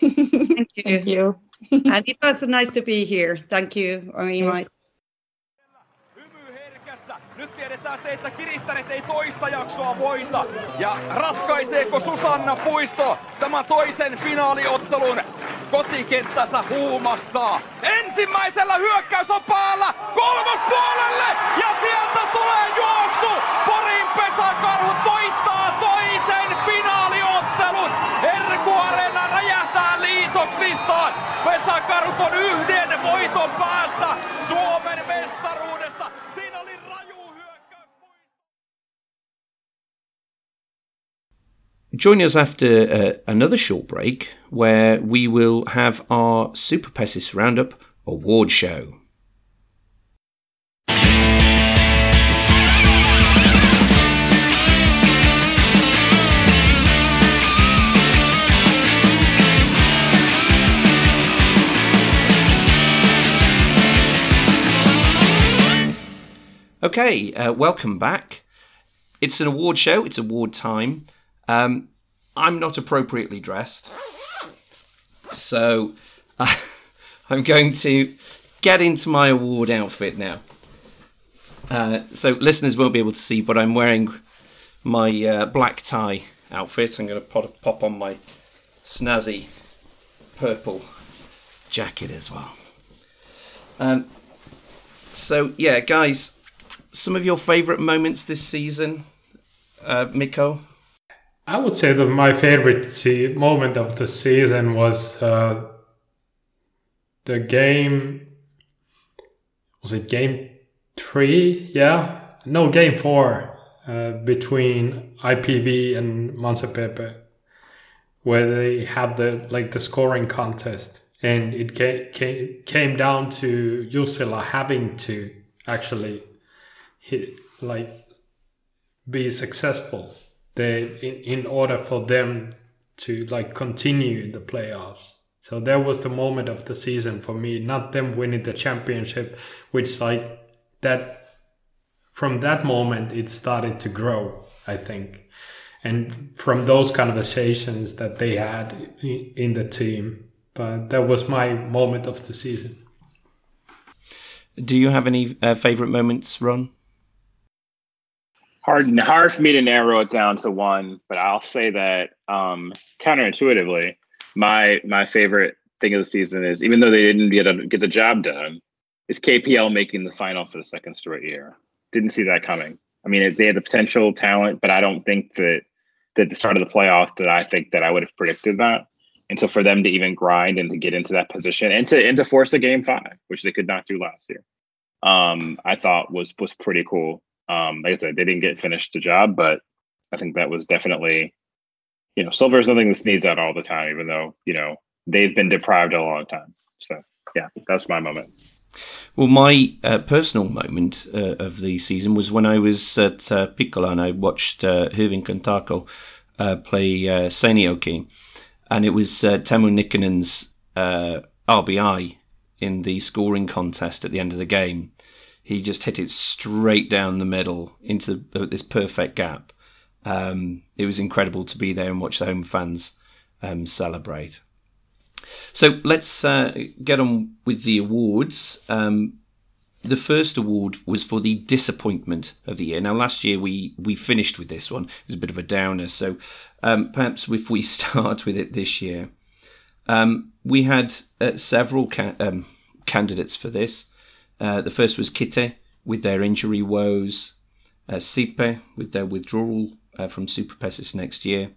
Thank you. Thank you. and it was nice to be here. Thank you very. Yes. Tiedetään se, että kirittäret ei toista jaksoa voita. Ja ratkaiseeko Susanna Puisto tämän toisen finaaliottelun kotikenttänsä huumassa? Ensimmäisellä hyökkäys on päällä kolmospuolelle ja sieltä tulee juoksu. Porin pesäkarhut voittaa toisen finaaliottelun. Erku Arena räjähtää liitoksistaan. Pesäkarhut on yhden voiton päässä Suomen mestaruudesta. Join us after uh, another short break where we will have our Super Pesis Roundup award show. Okay, uh, welcome back. It's an award show, it's award time. Um, I'm not appropriately dressed, so uh, I'm going to get into my award outfit now. Uh, so listeners won't be able to see, but I'm wearing my uh, black tie outfit. I'm going to pop, pop on my snazzy purple jacket as well. Um, so yeah, guys, some of your favourite moments this season, uh, Mikko. I would say that my favorite moment of the season was uh, the game. Was it game three? Yeah, no, game four uh, between IPV and Manse PP, where they had the like the scoring contest, and it came came, came down to Jussila having to actually hit, like be successful they in, in order for them to like continue in the playoffs. So that was the moment of the season for me, not them winning the championship, which like that from that moment it started to grow, I think. And from those conversations that they had in the team. But that was my moment of the season. Do you have any uh, favorite moments, Ron? Hard hard for me to narrow it down to one, but I'll say that um, counterintuitively, my my favorite thing of the season is even though they didn't get a, get the job done, is KPL making the final for the second straight year. Didn't see that coming. I mean, they had the potential talent, but I don't think that that the start of the playoffs that I think that I would have predicted that. And so for them to even grind and to get into that position and to and to force a game five, which they could not do last year. um, I thought was was pretty cool. Um, like I said, they didn't get finished the job, but I think that was definitely, you know, silver is nothing to sneeze at all the time, even though you know they've been deprived a long time. So yeah, that's my moment. Well, my uh, personal moment uh, of the season was when I was at uh, Pihkala and I watched uh, Hyvinkään Tahko uh, play uh, Seinäjoki, and it was uh, Teemu Nikkanen's uh, RBI in the scoring contest at the end of the game. He just hit it straight down the middle into this perfect gap. Um, it was incredible to be there and watch the home fans um, celebrate. So let's uh, get on with the awards. Um, the first award was for the disappointment of the year. Now, last year we we finished with this one. It was a bit of a downer. So um, perhaps if we start with it this year, um, we had uh, several ca- um, candidates for this. Uh, the first was Kite with their injury woes, uh, Sipe with their withdrawal uh, from Super Pesis next year,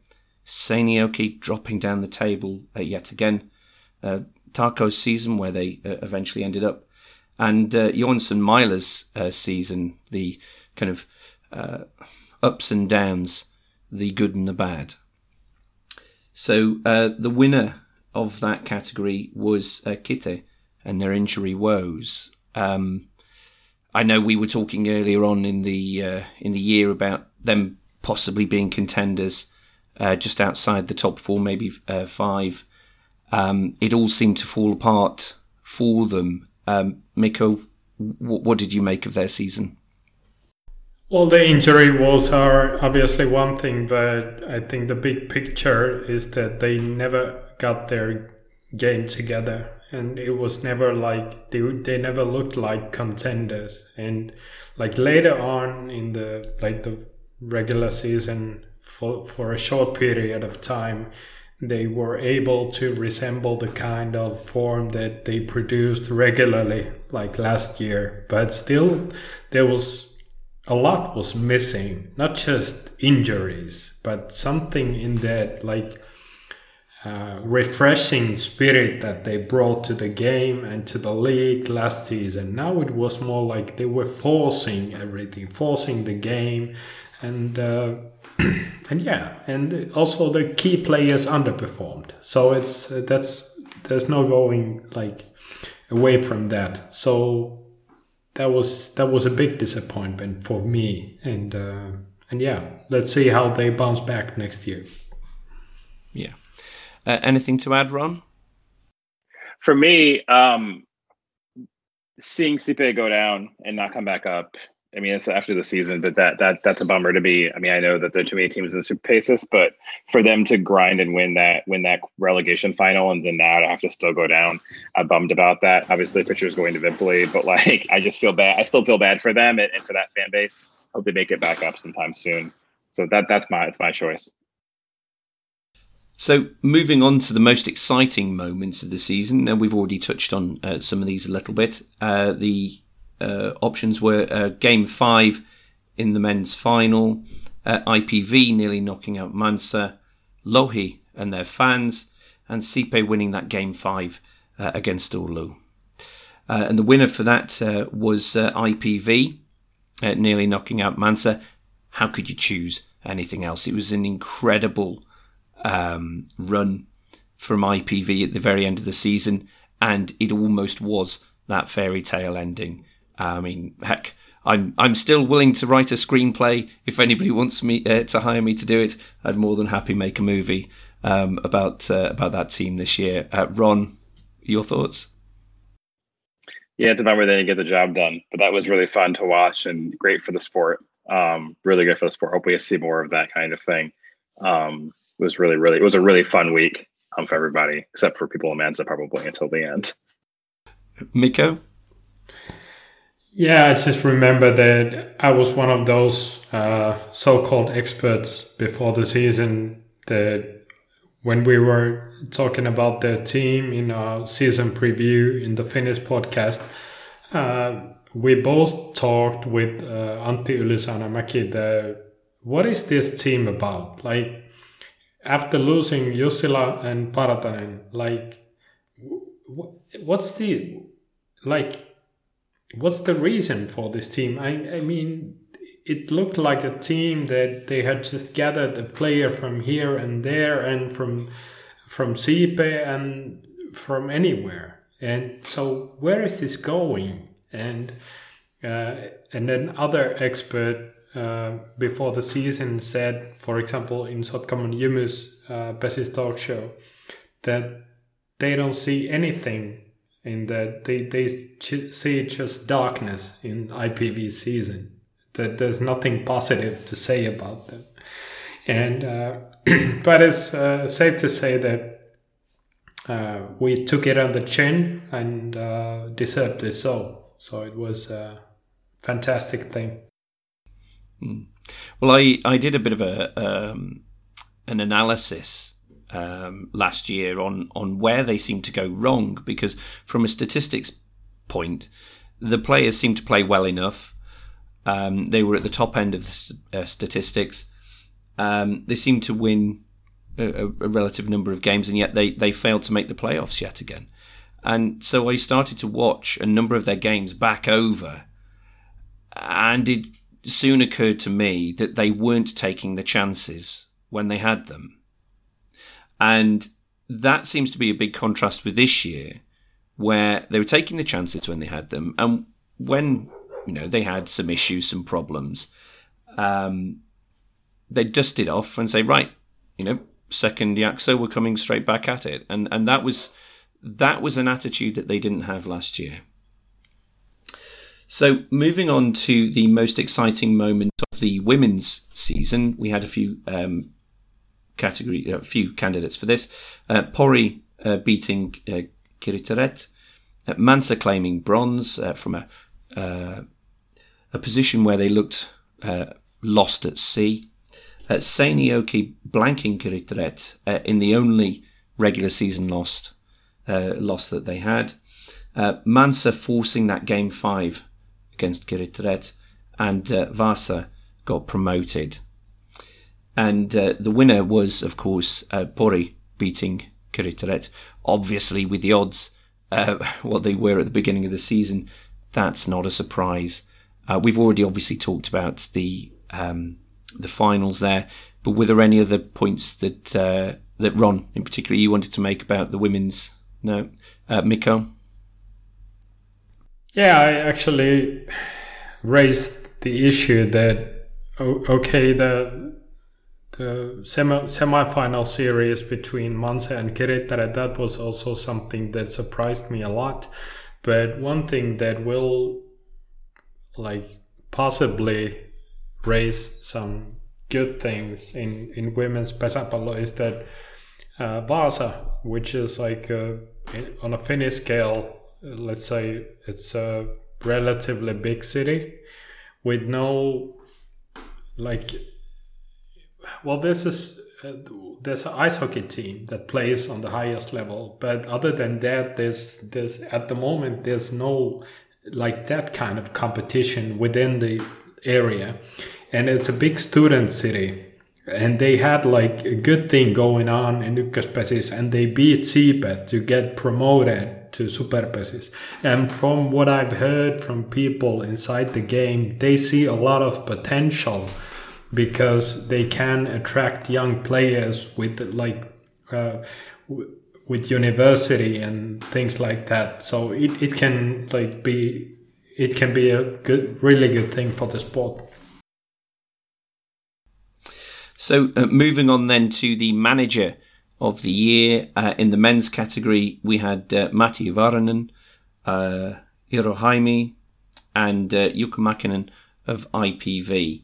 Seinäjoki dropping down the table uh, yet again, uh, Tahko's season where they uh, eventually ended up, and uh, Joensuun Maila's uh, season, the kind of ups and downs, the good and the bad. So the winner of that category was Kite and their injury woes. Um, I know we were talking earlier on in the uh, in the year about them possibly being contenders uh, just outside the top four, maybe uh, five. Um, it all seemed to fall apart for them. Um, Mikko, w- what did you make of their season? Well, the injury woes are obviously one thing, but I think the big picture is that they never got their game together and it was never like they, they never looked like contenders. And like later on in the like the regular season for for a short period of time they were able to resemble the kind of form that they produced regularly like last year. But still there was a lot was missing. Not just injuries but something in that like refreshing spirit that they brought to the game and to the league last season. Now it was more like they were forcing everything, forcing the game, and uh, and yeah, and also the key players underperformed. So it's that's there's no going like away from that. So that was that was a big disappointment for me, and uh, and yeah, let's see how they bounce back next year. Yeah. Uh, anything to add, Ron? For me, um, seeing Sipe go down and not come back up. I mean, it's after the season, but that that that's a bummer to be. I mean, I know that there are too many teams in the Super Pesis, but for them to grind and win that win that relegation final and then now to have to still go down, I'm bummed about that. Obviously, pitcher's going to Vimpeli, but like I just feel bad. I still feel bad for them and, and for that fan base. Hope they make it back up sometime soon. So that that's my it's my choice. So, moving on to the most exciting moments of the season, now we've already touched on uh, some of these a little bit. Uh, the uh, options were uh, Game 5 in the men's final, uh, IPV nearly knocking out Manse, Lohi and their fans, and Sipe winning that Game 5 uh, against Oulu. and the winner for that was IPV, nearly knocking out Manse. How could you choose anything else? It was an incredible um, run from IPV at the very end of the season, and it almost was that fairy tale ending. I mean, heck, I'm I'm still willing to write a screenplay if anybody wants me uh, to hire me to do it. I'd more than happy make a movie um, about uh, about that team this year. Uh, Ron, your thoughts? Yeah, it's a bummer they didn't get the job done, but that was really fun to watch and great for the sport. Um, really good for the sport. Hope we see more of that kind of thing. Um, was really, really, it was a really fun week um, for everybody, except for people in Manse probably until the end. Mikko. Yeah, I just remember that I was one of those uh, so called experts before the season that when we were talking about the team in our season preview in the Finnish podcast, uh, we both talked with uh, Antti Ylisanamäki the what is this team about? Like after losing Jussila and Partanen, like, what's the like? what's the reason for this team? I, I mean, it looked like a team that they had just gathered a player from here and there and from from Sipe and from anywhere. And so, where is this going? And uh, and then other expert uh, before the season said, for example, in Sotkamon Jymy's uh, Pesis talk show, that they don't see anything in that they they see just darkness in IPV season. That there's nothing positive to say about them, and uh, but it's uh, safe to say that uh, we took it on the chin and uh, deserved it so. So it was a fantastic thing. Mm. Well, I, I did a bit of a um, an analysis um, last year on on where they seem to go wrong because from a statistics point, the players seem to play well enough. Um, they were at the top end of the uh, statistics. Um, they seem to win a, a, relative number of games, and yet they, they failed to make the playoffs yet again. And so I started to watch a number of their games back over, and it soon occurred to me that they weren't taking the chances when they had them. And that seems to be a big contrast with this year, where they were taking the chances when they had them, and when you know they had some issues, some problems, um, they dust it off and say, right, you know, second jakso were coming straight back at it, and and that was that was an attitude that they didn't have last year. So moving on to the most exciting moment of the women's season, we had a few um, category, a few candidates for this. Uh, Pori uh, beating uh, Kirittäret, uh, Manse claiming bronze uh, from a uh, a position where they looked uh, lost at sea uh, Seinäjoki blanking Kirittäret uh, in the only regular season loss, uh, loss that they had. Manse forcing that game five against Kirittäret, and uh, Vasa got promoted. And uh, the winner was, of course, uh, Pori beating Kirittäret. Obviously, with the odds what they were at the beginning of the season, that's not a surprise. we've already obviously talked about the um, the finals there. But were there any other points that uh, that Ron, in particular, you wanted to make about the women's? No, uh, Mikko. Yeah, I actually raised the issue that okay, the the semi semi-final series between Manse and Kirittare, that was also something that surprised me a lot. But one thing that will like possibly raise some good things in in women's pesäpallo is that uh, Vasa, which is like uh, on a Finnish scale, let's say it's a relatively big city with no like well this is uh, there's an ice hockey team that plays on the highest level but other than that there's there's at the moment there's no like that kind of competition within the area. And it's a big student city and they had like a good thing going on in Ykköspesis and they beat Sipe to get promoted to Superpesis. And from what I've heard from people inside the game, they see a lot of potential because they can attract young players with like uh, with university and things like that. So it, it can like be it can be a good really good thing for the sport. So, uh, moving on then to the manager of the year uh, in the men's category, we had uh, Matti Vaaranen, uh, Hirohaimi, and uh, Jukka Mäkinen of IPV.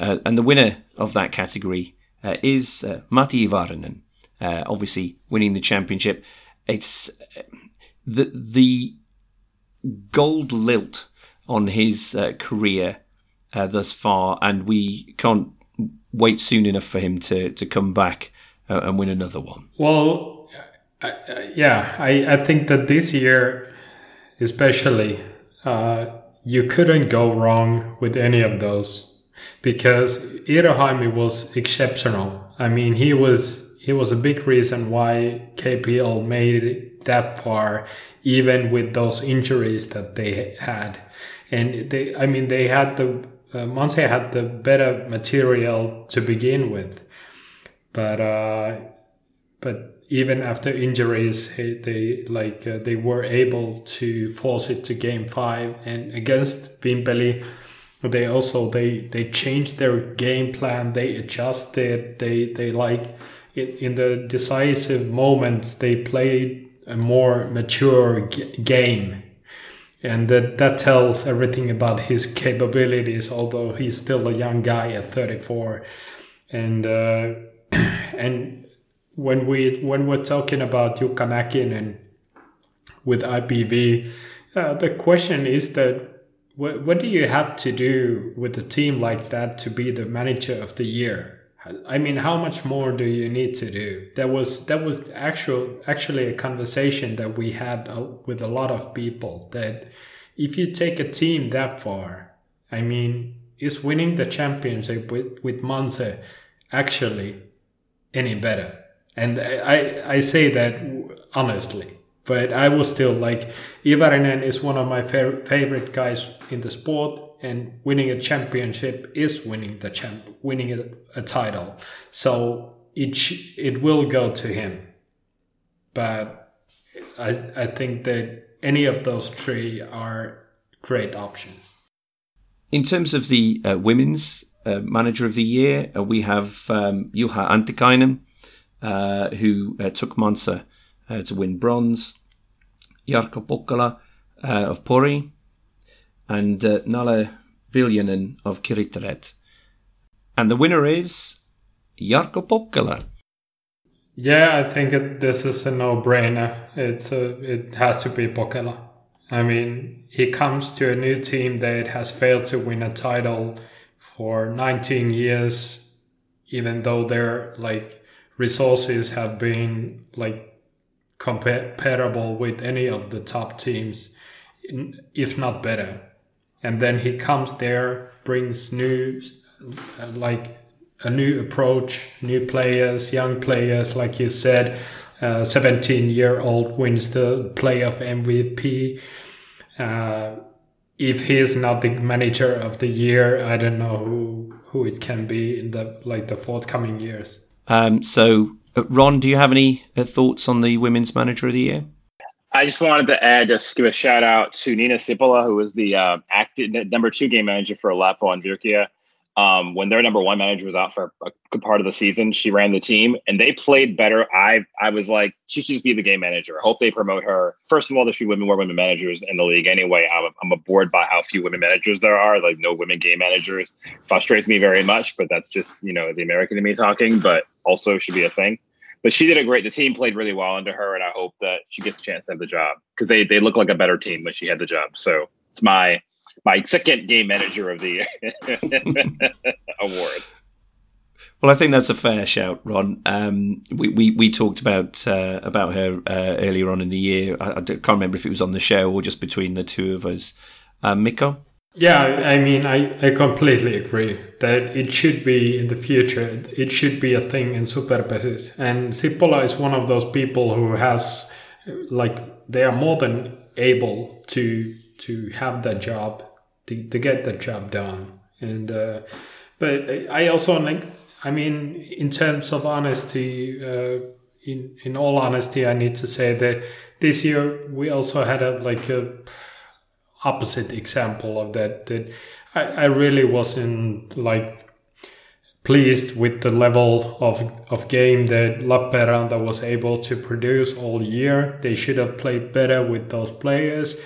Uh, and the winner of that category uh, is uh, Matti Vaaranen, obviously winning the championship. It's the the gold lilt on his uh, uh, thus far, and we can't wait soon enough for him to to come back uh, and win another one? Well, yeah, I, I think that this year, especially, uh, you couldn't go wrong with any of those because Iiro was exceptional. I mean, he was he was a big reason why KPL made it that far, even with those injuries that they had. And they, I mean, they had the uh, had the better material to begin with, but uh, but even after injuries, they like uh, they were able to force it to game five. And against Vimpeli they also they they changed their game plan. They adjusted. They they like in the decisive moments they played a more mature game. And that that tells everything about his capabilities although he's still a young guy at 34 and uh, and when we when we're talking about Jukka and with IPV uh, the question is that what, what do you have to do with a team like that to be the manager of the year? I mean, how much more do you need to do? That was that was actual actually a conversation that we had uh, with a lot of people. That if you take a team that far, I mean, is winning the championship with with Manse actually any better? And I I say that honestly but I was still like Iivarinen is one of my fa- favorite guys in the sport, and winning a championship is winning the champ, winning a, a title. So it it will go to him, but I I think that any of those three are great options. In terms of the uh, women's uh, manager of the year, uh, we have um, Juha Antikainen, uh, who uh, took Manse uh, to win bronze. Jarkko Pokkola uh, of Pori and Nalle Viljanen of Kirittäret. And the winner is Jarkko Pokkola. Yeah, I think it, this is a no-brainer. It's a, it has to be Pokkola. I mean, he comes to a new team that has failed to win a title for 19 years, even though their like resources have been like comparable with any of the top teams, if not better. And then he comes there, brings new, like a new approach, new players, young players, like you said. 17 uh, year old wins the playoff MVP. Uh, if he's not the manager of the year, I don't know who who it can be in the like the forthcoming years. Um, so uh, Ron, do you have any uh, thoughts on the Women's Manager of the Year? I just wanted to add, just give a shout out to Nina Sipola, who was the uh, active number two game manager for Lapuan Virkiä. Um, when their number one manager was out for a good part of the season, she ran the team and they played better. I I was like, she should just be the game manager. I hope they promote her. First of all, there should be women more women managers in the league anyway. I'm, I'm bored by how few women managers there are. Like no women game managers frustrates me very much, but that's just you know the American in me talking. But also should be a thing. But she did a great. The team played really well under her, and I hope that she gets a chance to have the job because they they look like a better team when she had the job. So it's my my second game manager of the year award. Well, I think that's a fair shout, Ron. Um, we, we, we talked about uh, about her uh, earlier on in the year. I, I, can't remember if it was on the show or just between the two of us. Uh, Mikko? Yeah, I mean, I, I completely agree that it should be in the future. It should be a thing in Superpesis. And Sipola is one of those people who has, like, they are more than able to to have that job, to, to get that job done. And uh, but I also like, I mean, in terms of honesty, uh, in in all honesty, I need to say that this year we also had a like a opposite example of that. That I, I really wasn't like pleased with the level of, of game that Lappeenranta was able to produce all year. They should have played better with those players.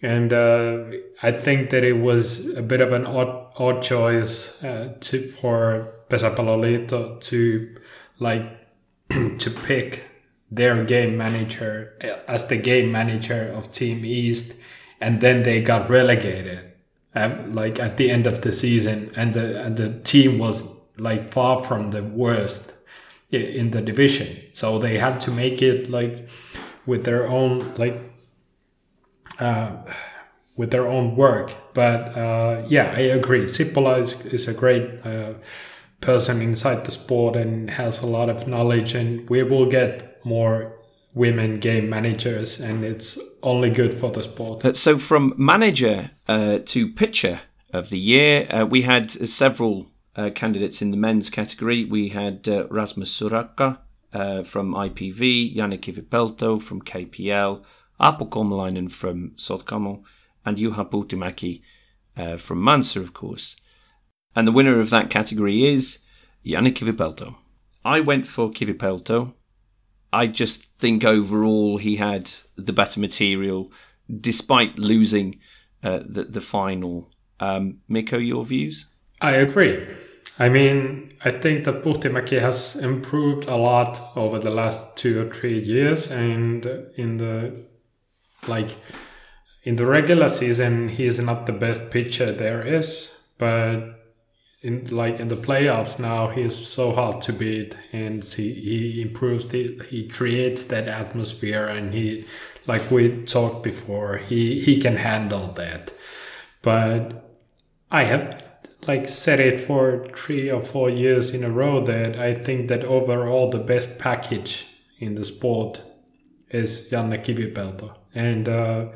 And uh, I think that it was a bit of an odd, odd choice uh, to, for Pesäpalloliitto to like to pick their game manager as the game manager of Team East. And then they got relegated um, like at the end of the season. And the and the team was like far from the worst in the division. So they had to make it like with their own like uh, with their own work. But uh, yeah i agree. Sipola is, is a great uh, person inside the sport and has a lot of knowledge and we will get more women game managers and it's only good for the sport. Uh, So, from manager uh, to pitcher of the year, we had several candidates in the men's category. We had Rasmus Surakka uh, from IPV, Yannick Kivipelto from KPL, Apo Komalainen from Sotkamo, and Juha Puhtimäki uh, from Manse, of course. And the winner of that category is Yannick Kivipelto. I went for Kivipelto. I just think overall he had the better material, despite losing uh, the the final. Um, Mikko, your views? I agree. I mean, I think that Puhtimäki has improved a lot over the last two or three years, and in the like in the regular season, he's not the best pitcher there is, but in like in the playoffs now, he's so hard to beat, and he he improves the he creates that atmosphere, and he like we talked before, he he can handle that, but I have like said it for three or four years in a row that I think that overall the best package in the sport is Janne Kivipelto. And uh,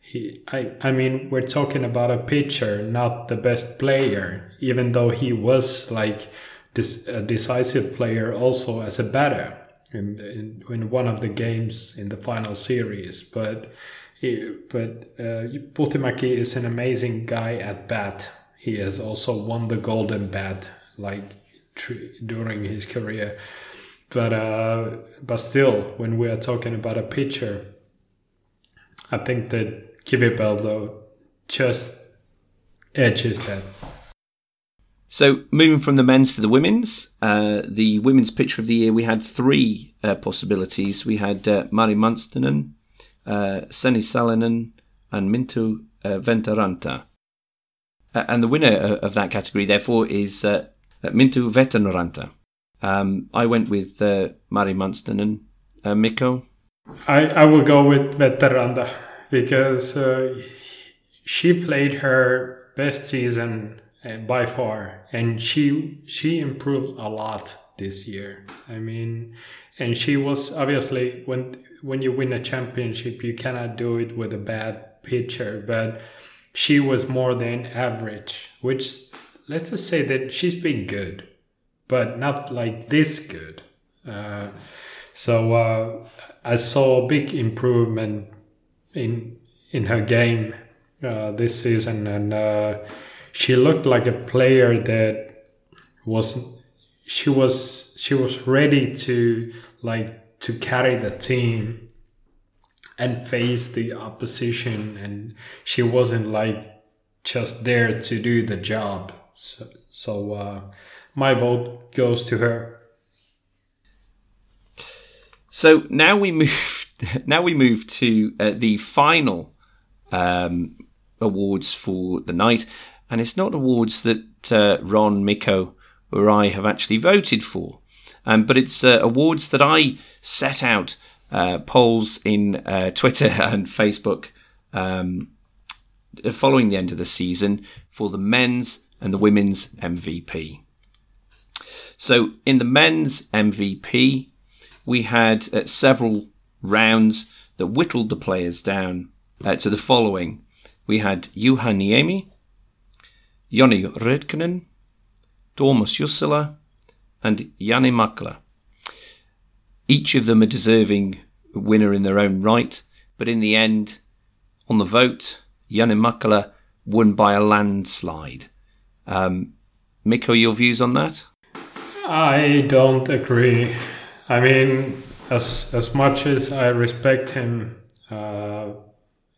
he, I, I mean, we're talking about a pitcher, not the best player, even though he was like this a decisive player also as a batter in, in, in one of the games in the final series. But he, but uh, Puhtimäki is an amazing guy at bat. He has also won the Golden Bat like during his career. But uh, but still, when we are talking about a pitcher, I think that Kivipelto just edges that. So, moving from the men's to the women's, uh, the women's pitcher of the year, we had three uh, possibilities. We had uh, Mari Manstinen, uh, Seni Salinen, and Mintu uh, Ventaranta. Uh, and the winner uh, of that category, therefore, is Mintu Vetanaranta. Um, I went with Mari Manstinen. Uh, Mikko? I, I will go with Veteranda because uh, she played her best season uh, by far, and she she improved a lot this year. I mean, and she was obviously when when you win a championship, you cannot do it with a bad pitcher, but she was more than average, which let's just say that she's been good, but not like this good. Uh, so uh, I saw a big improvement in in her game uh, this season, and uh, she looked like a player that was she was she was ready to like to carry the team and face the opposition, and she wasn't like just there to do the job. So, so uh, my vote goes to her. So now we move. Now we move to uh, the final um, awards for the night, and it's not awards that uh, Ron, Mikko, or I have actually voted for, um, but it's uh, awards that I set out uh, polls in uh, Twitter and Facebook um, following the end of the season for the men's and the women's MVP. So in the men's MVP, we had uh, several rounds that whittled the players down uh, to the following. We had Juha Niemi, Joni Rödkinen, Tuomas Jussila, and Jani Makla. Each of them a deserving winner in their own right, but in the end, on the vote, Jani Makala won by a landslide. Um, Mikko, your views on that? I don't agree. I mean, as as much as I respect him uh,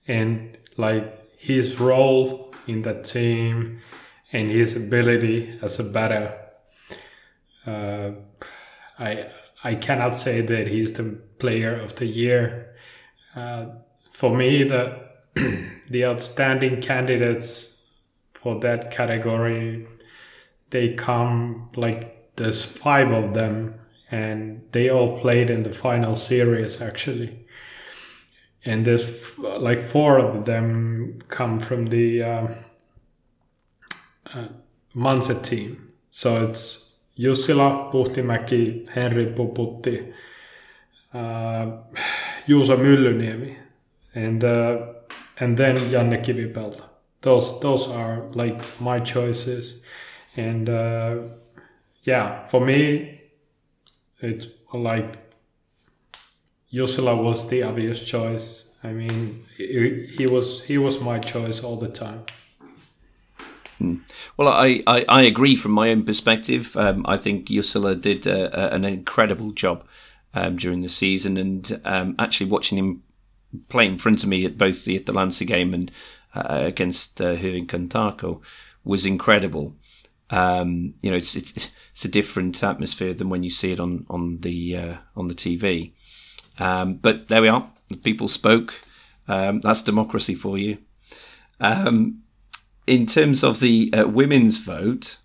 and like his role in the team and his ability as a batter, uh, I I cannot say that he's the player of the year. Uh, for me, the the outstanding candidates for that category they come like there's five of them and they all played in the final series actually. And there's like four of them come from the uh, uh, Manse team. So it's Jussila, Puhtimäki, Henri Puputti, uh, Juuso Myllyniemi, and uh, and then Janne Kivipelto. Those those are like my choices, and uh, yeah, for me, it's like Jussila was the obvious choice. I mean, he, he was he was my choice all the time. Hmm. Well, I, I, I, agree from my own perspective. Um, I think Jussila did a, a, an incredible job um, during the season, and um, actually watching him play in front of me at both the Itä-Länsi game and uh, against uh, Hyvinkään was incredible. Um, you know, it's, it's, it's a different atmosphere than when you see it on on the uh, on the TV. Um, but there we are. The people spoke. Um, that's democracy for you. Um, in terms of the uh, women's vote,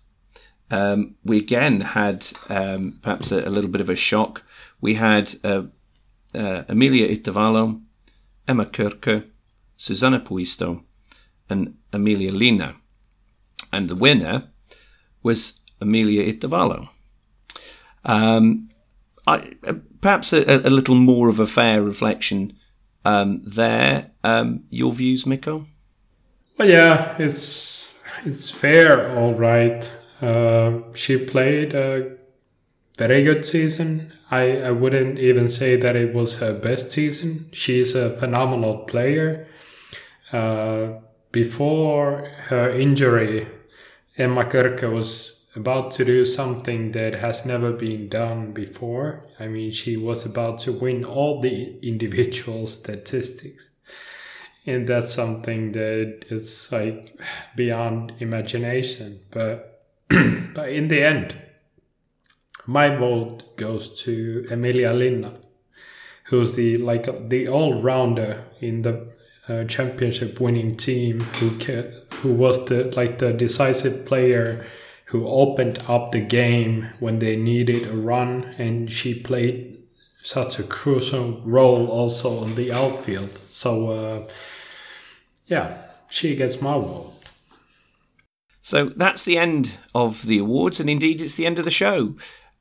um, we again had um, perhaps a, a, little bit of a shock. We had uh, uh, Emilia Itävalo, Emma Kirke, Susanna Puisto, and Emilia Linna. And the winner was Emilia Itävalo. Um, I, uh, perhaps a, a, little more of a fair reflection um, there. Um, your views, Mikko? Well, yeah, it's it's fair, all right. Uh, she played a very good season. I, I wouldn't even say that it was her best season. She's a phenomenal player. Uh, before her injury, Emma Kyrkö was about to do something that has never been done before. I mean, she was about to win all the individual statistics and that's something that is like beyond imagination but but in the end my vote goes to Emilia Linna who's the like the all-rounder in the uh, championship winning team who who was the like the decisive player who opened up the game when they needed a run and she played such a crucial role also on the outfield so uh, yeah, she gets my award. So that's the end of the awards, and indeed it's the end of the show.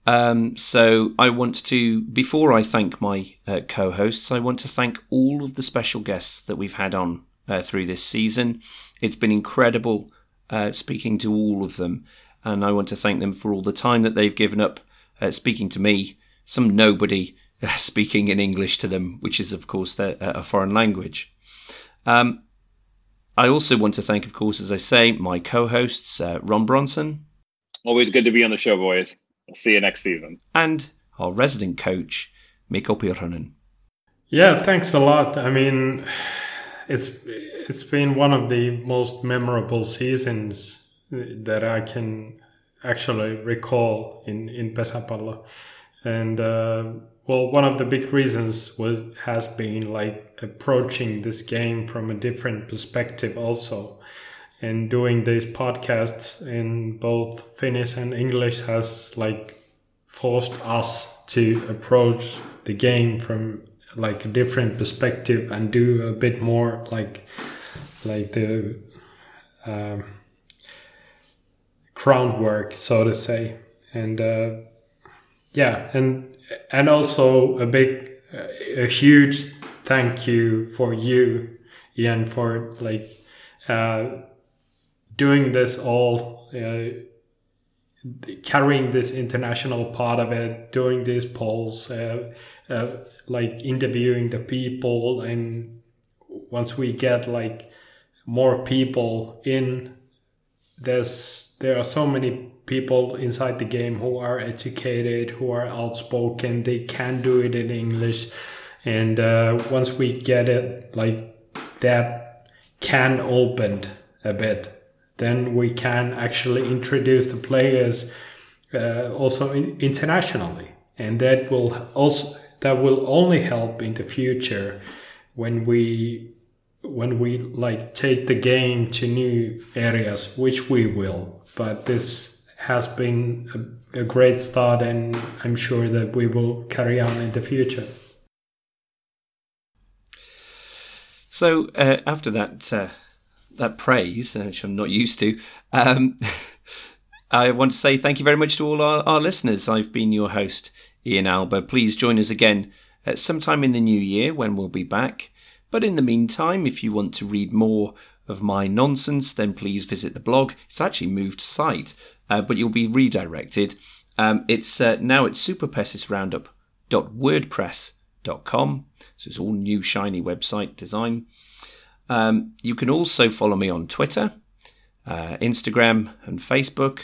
Um, so I want to, before I thank my uh, co-hosts, I want to thank all of the special guests that we've had on uh, through this season. It's been incredible uh, speaking to all of them, and I want to thank them for all the time that they've given up uh, speaking to me, some nobody speaking in English to them, which is of course their, a foreign language. Um, I also want to thank, of course, as I say, my co hosts, uh, Ron Bronson. Always good to be on the show, boys. I'll see you next season. And our resident coach, Mikko Pirhonen. Yeah, thanks a lot. I mean, it's it's been one of the most memorable seasons that I can actually recall in in Pesäpallo, and uh, well, one of the big reasons was has been like approaching this game from a different perspective also. And doing these podcasts in both Finnish and English has like forced us to approach the game from like a different perspective and do a bit more like like the um, groundwork so to say. And uh, yeah and and also a big, a huge thank you for you, Ian, for like uh, doing this all, uh, carrying this international part of it, doing these polls, uh, uh, like interviewing the people, and once we get like more people in, there's there are so many people inside the game who are educated, who are outspoken. They can do it in English, and uh, once we get it like that can opened a bit, then we can actually introduce the players uh, also in, internationally, and that will also that will only help in the future when we when we like take the game to new areas which we will but this has been a, a great start, and I'm sure that we will carry on in the future. So uh, after that uh, that praise, uh, which I'm not used to, um, I want to say thank you very much to all our, our listeners. I've been your host, Ian Alba. Please join us again at sometime in the new year when we'll be back. But in the meantime, if you want to read more of my nonsense, then please visit the blog. It's actually moved site, uh, but you'll be redirected. Um, it's uh, now at superpesisroundup.wordpress.com. So it's all new, shiny website design. Um, you can also follow me on Twitter, uh, Instagram, and Facebook.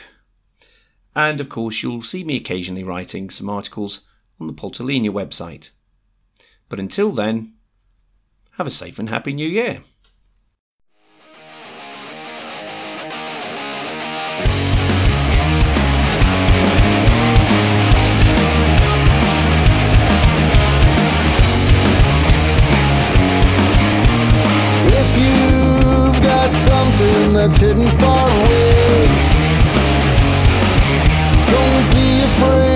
And of course, you'll see me occasionally writing some articles on the Poltolinia website. But until then, have a safe and happy new year. If you've got something that's hidden far away, don't be afraid.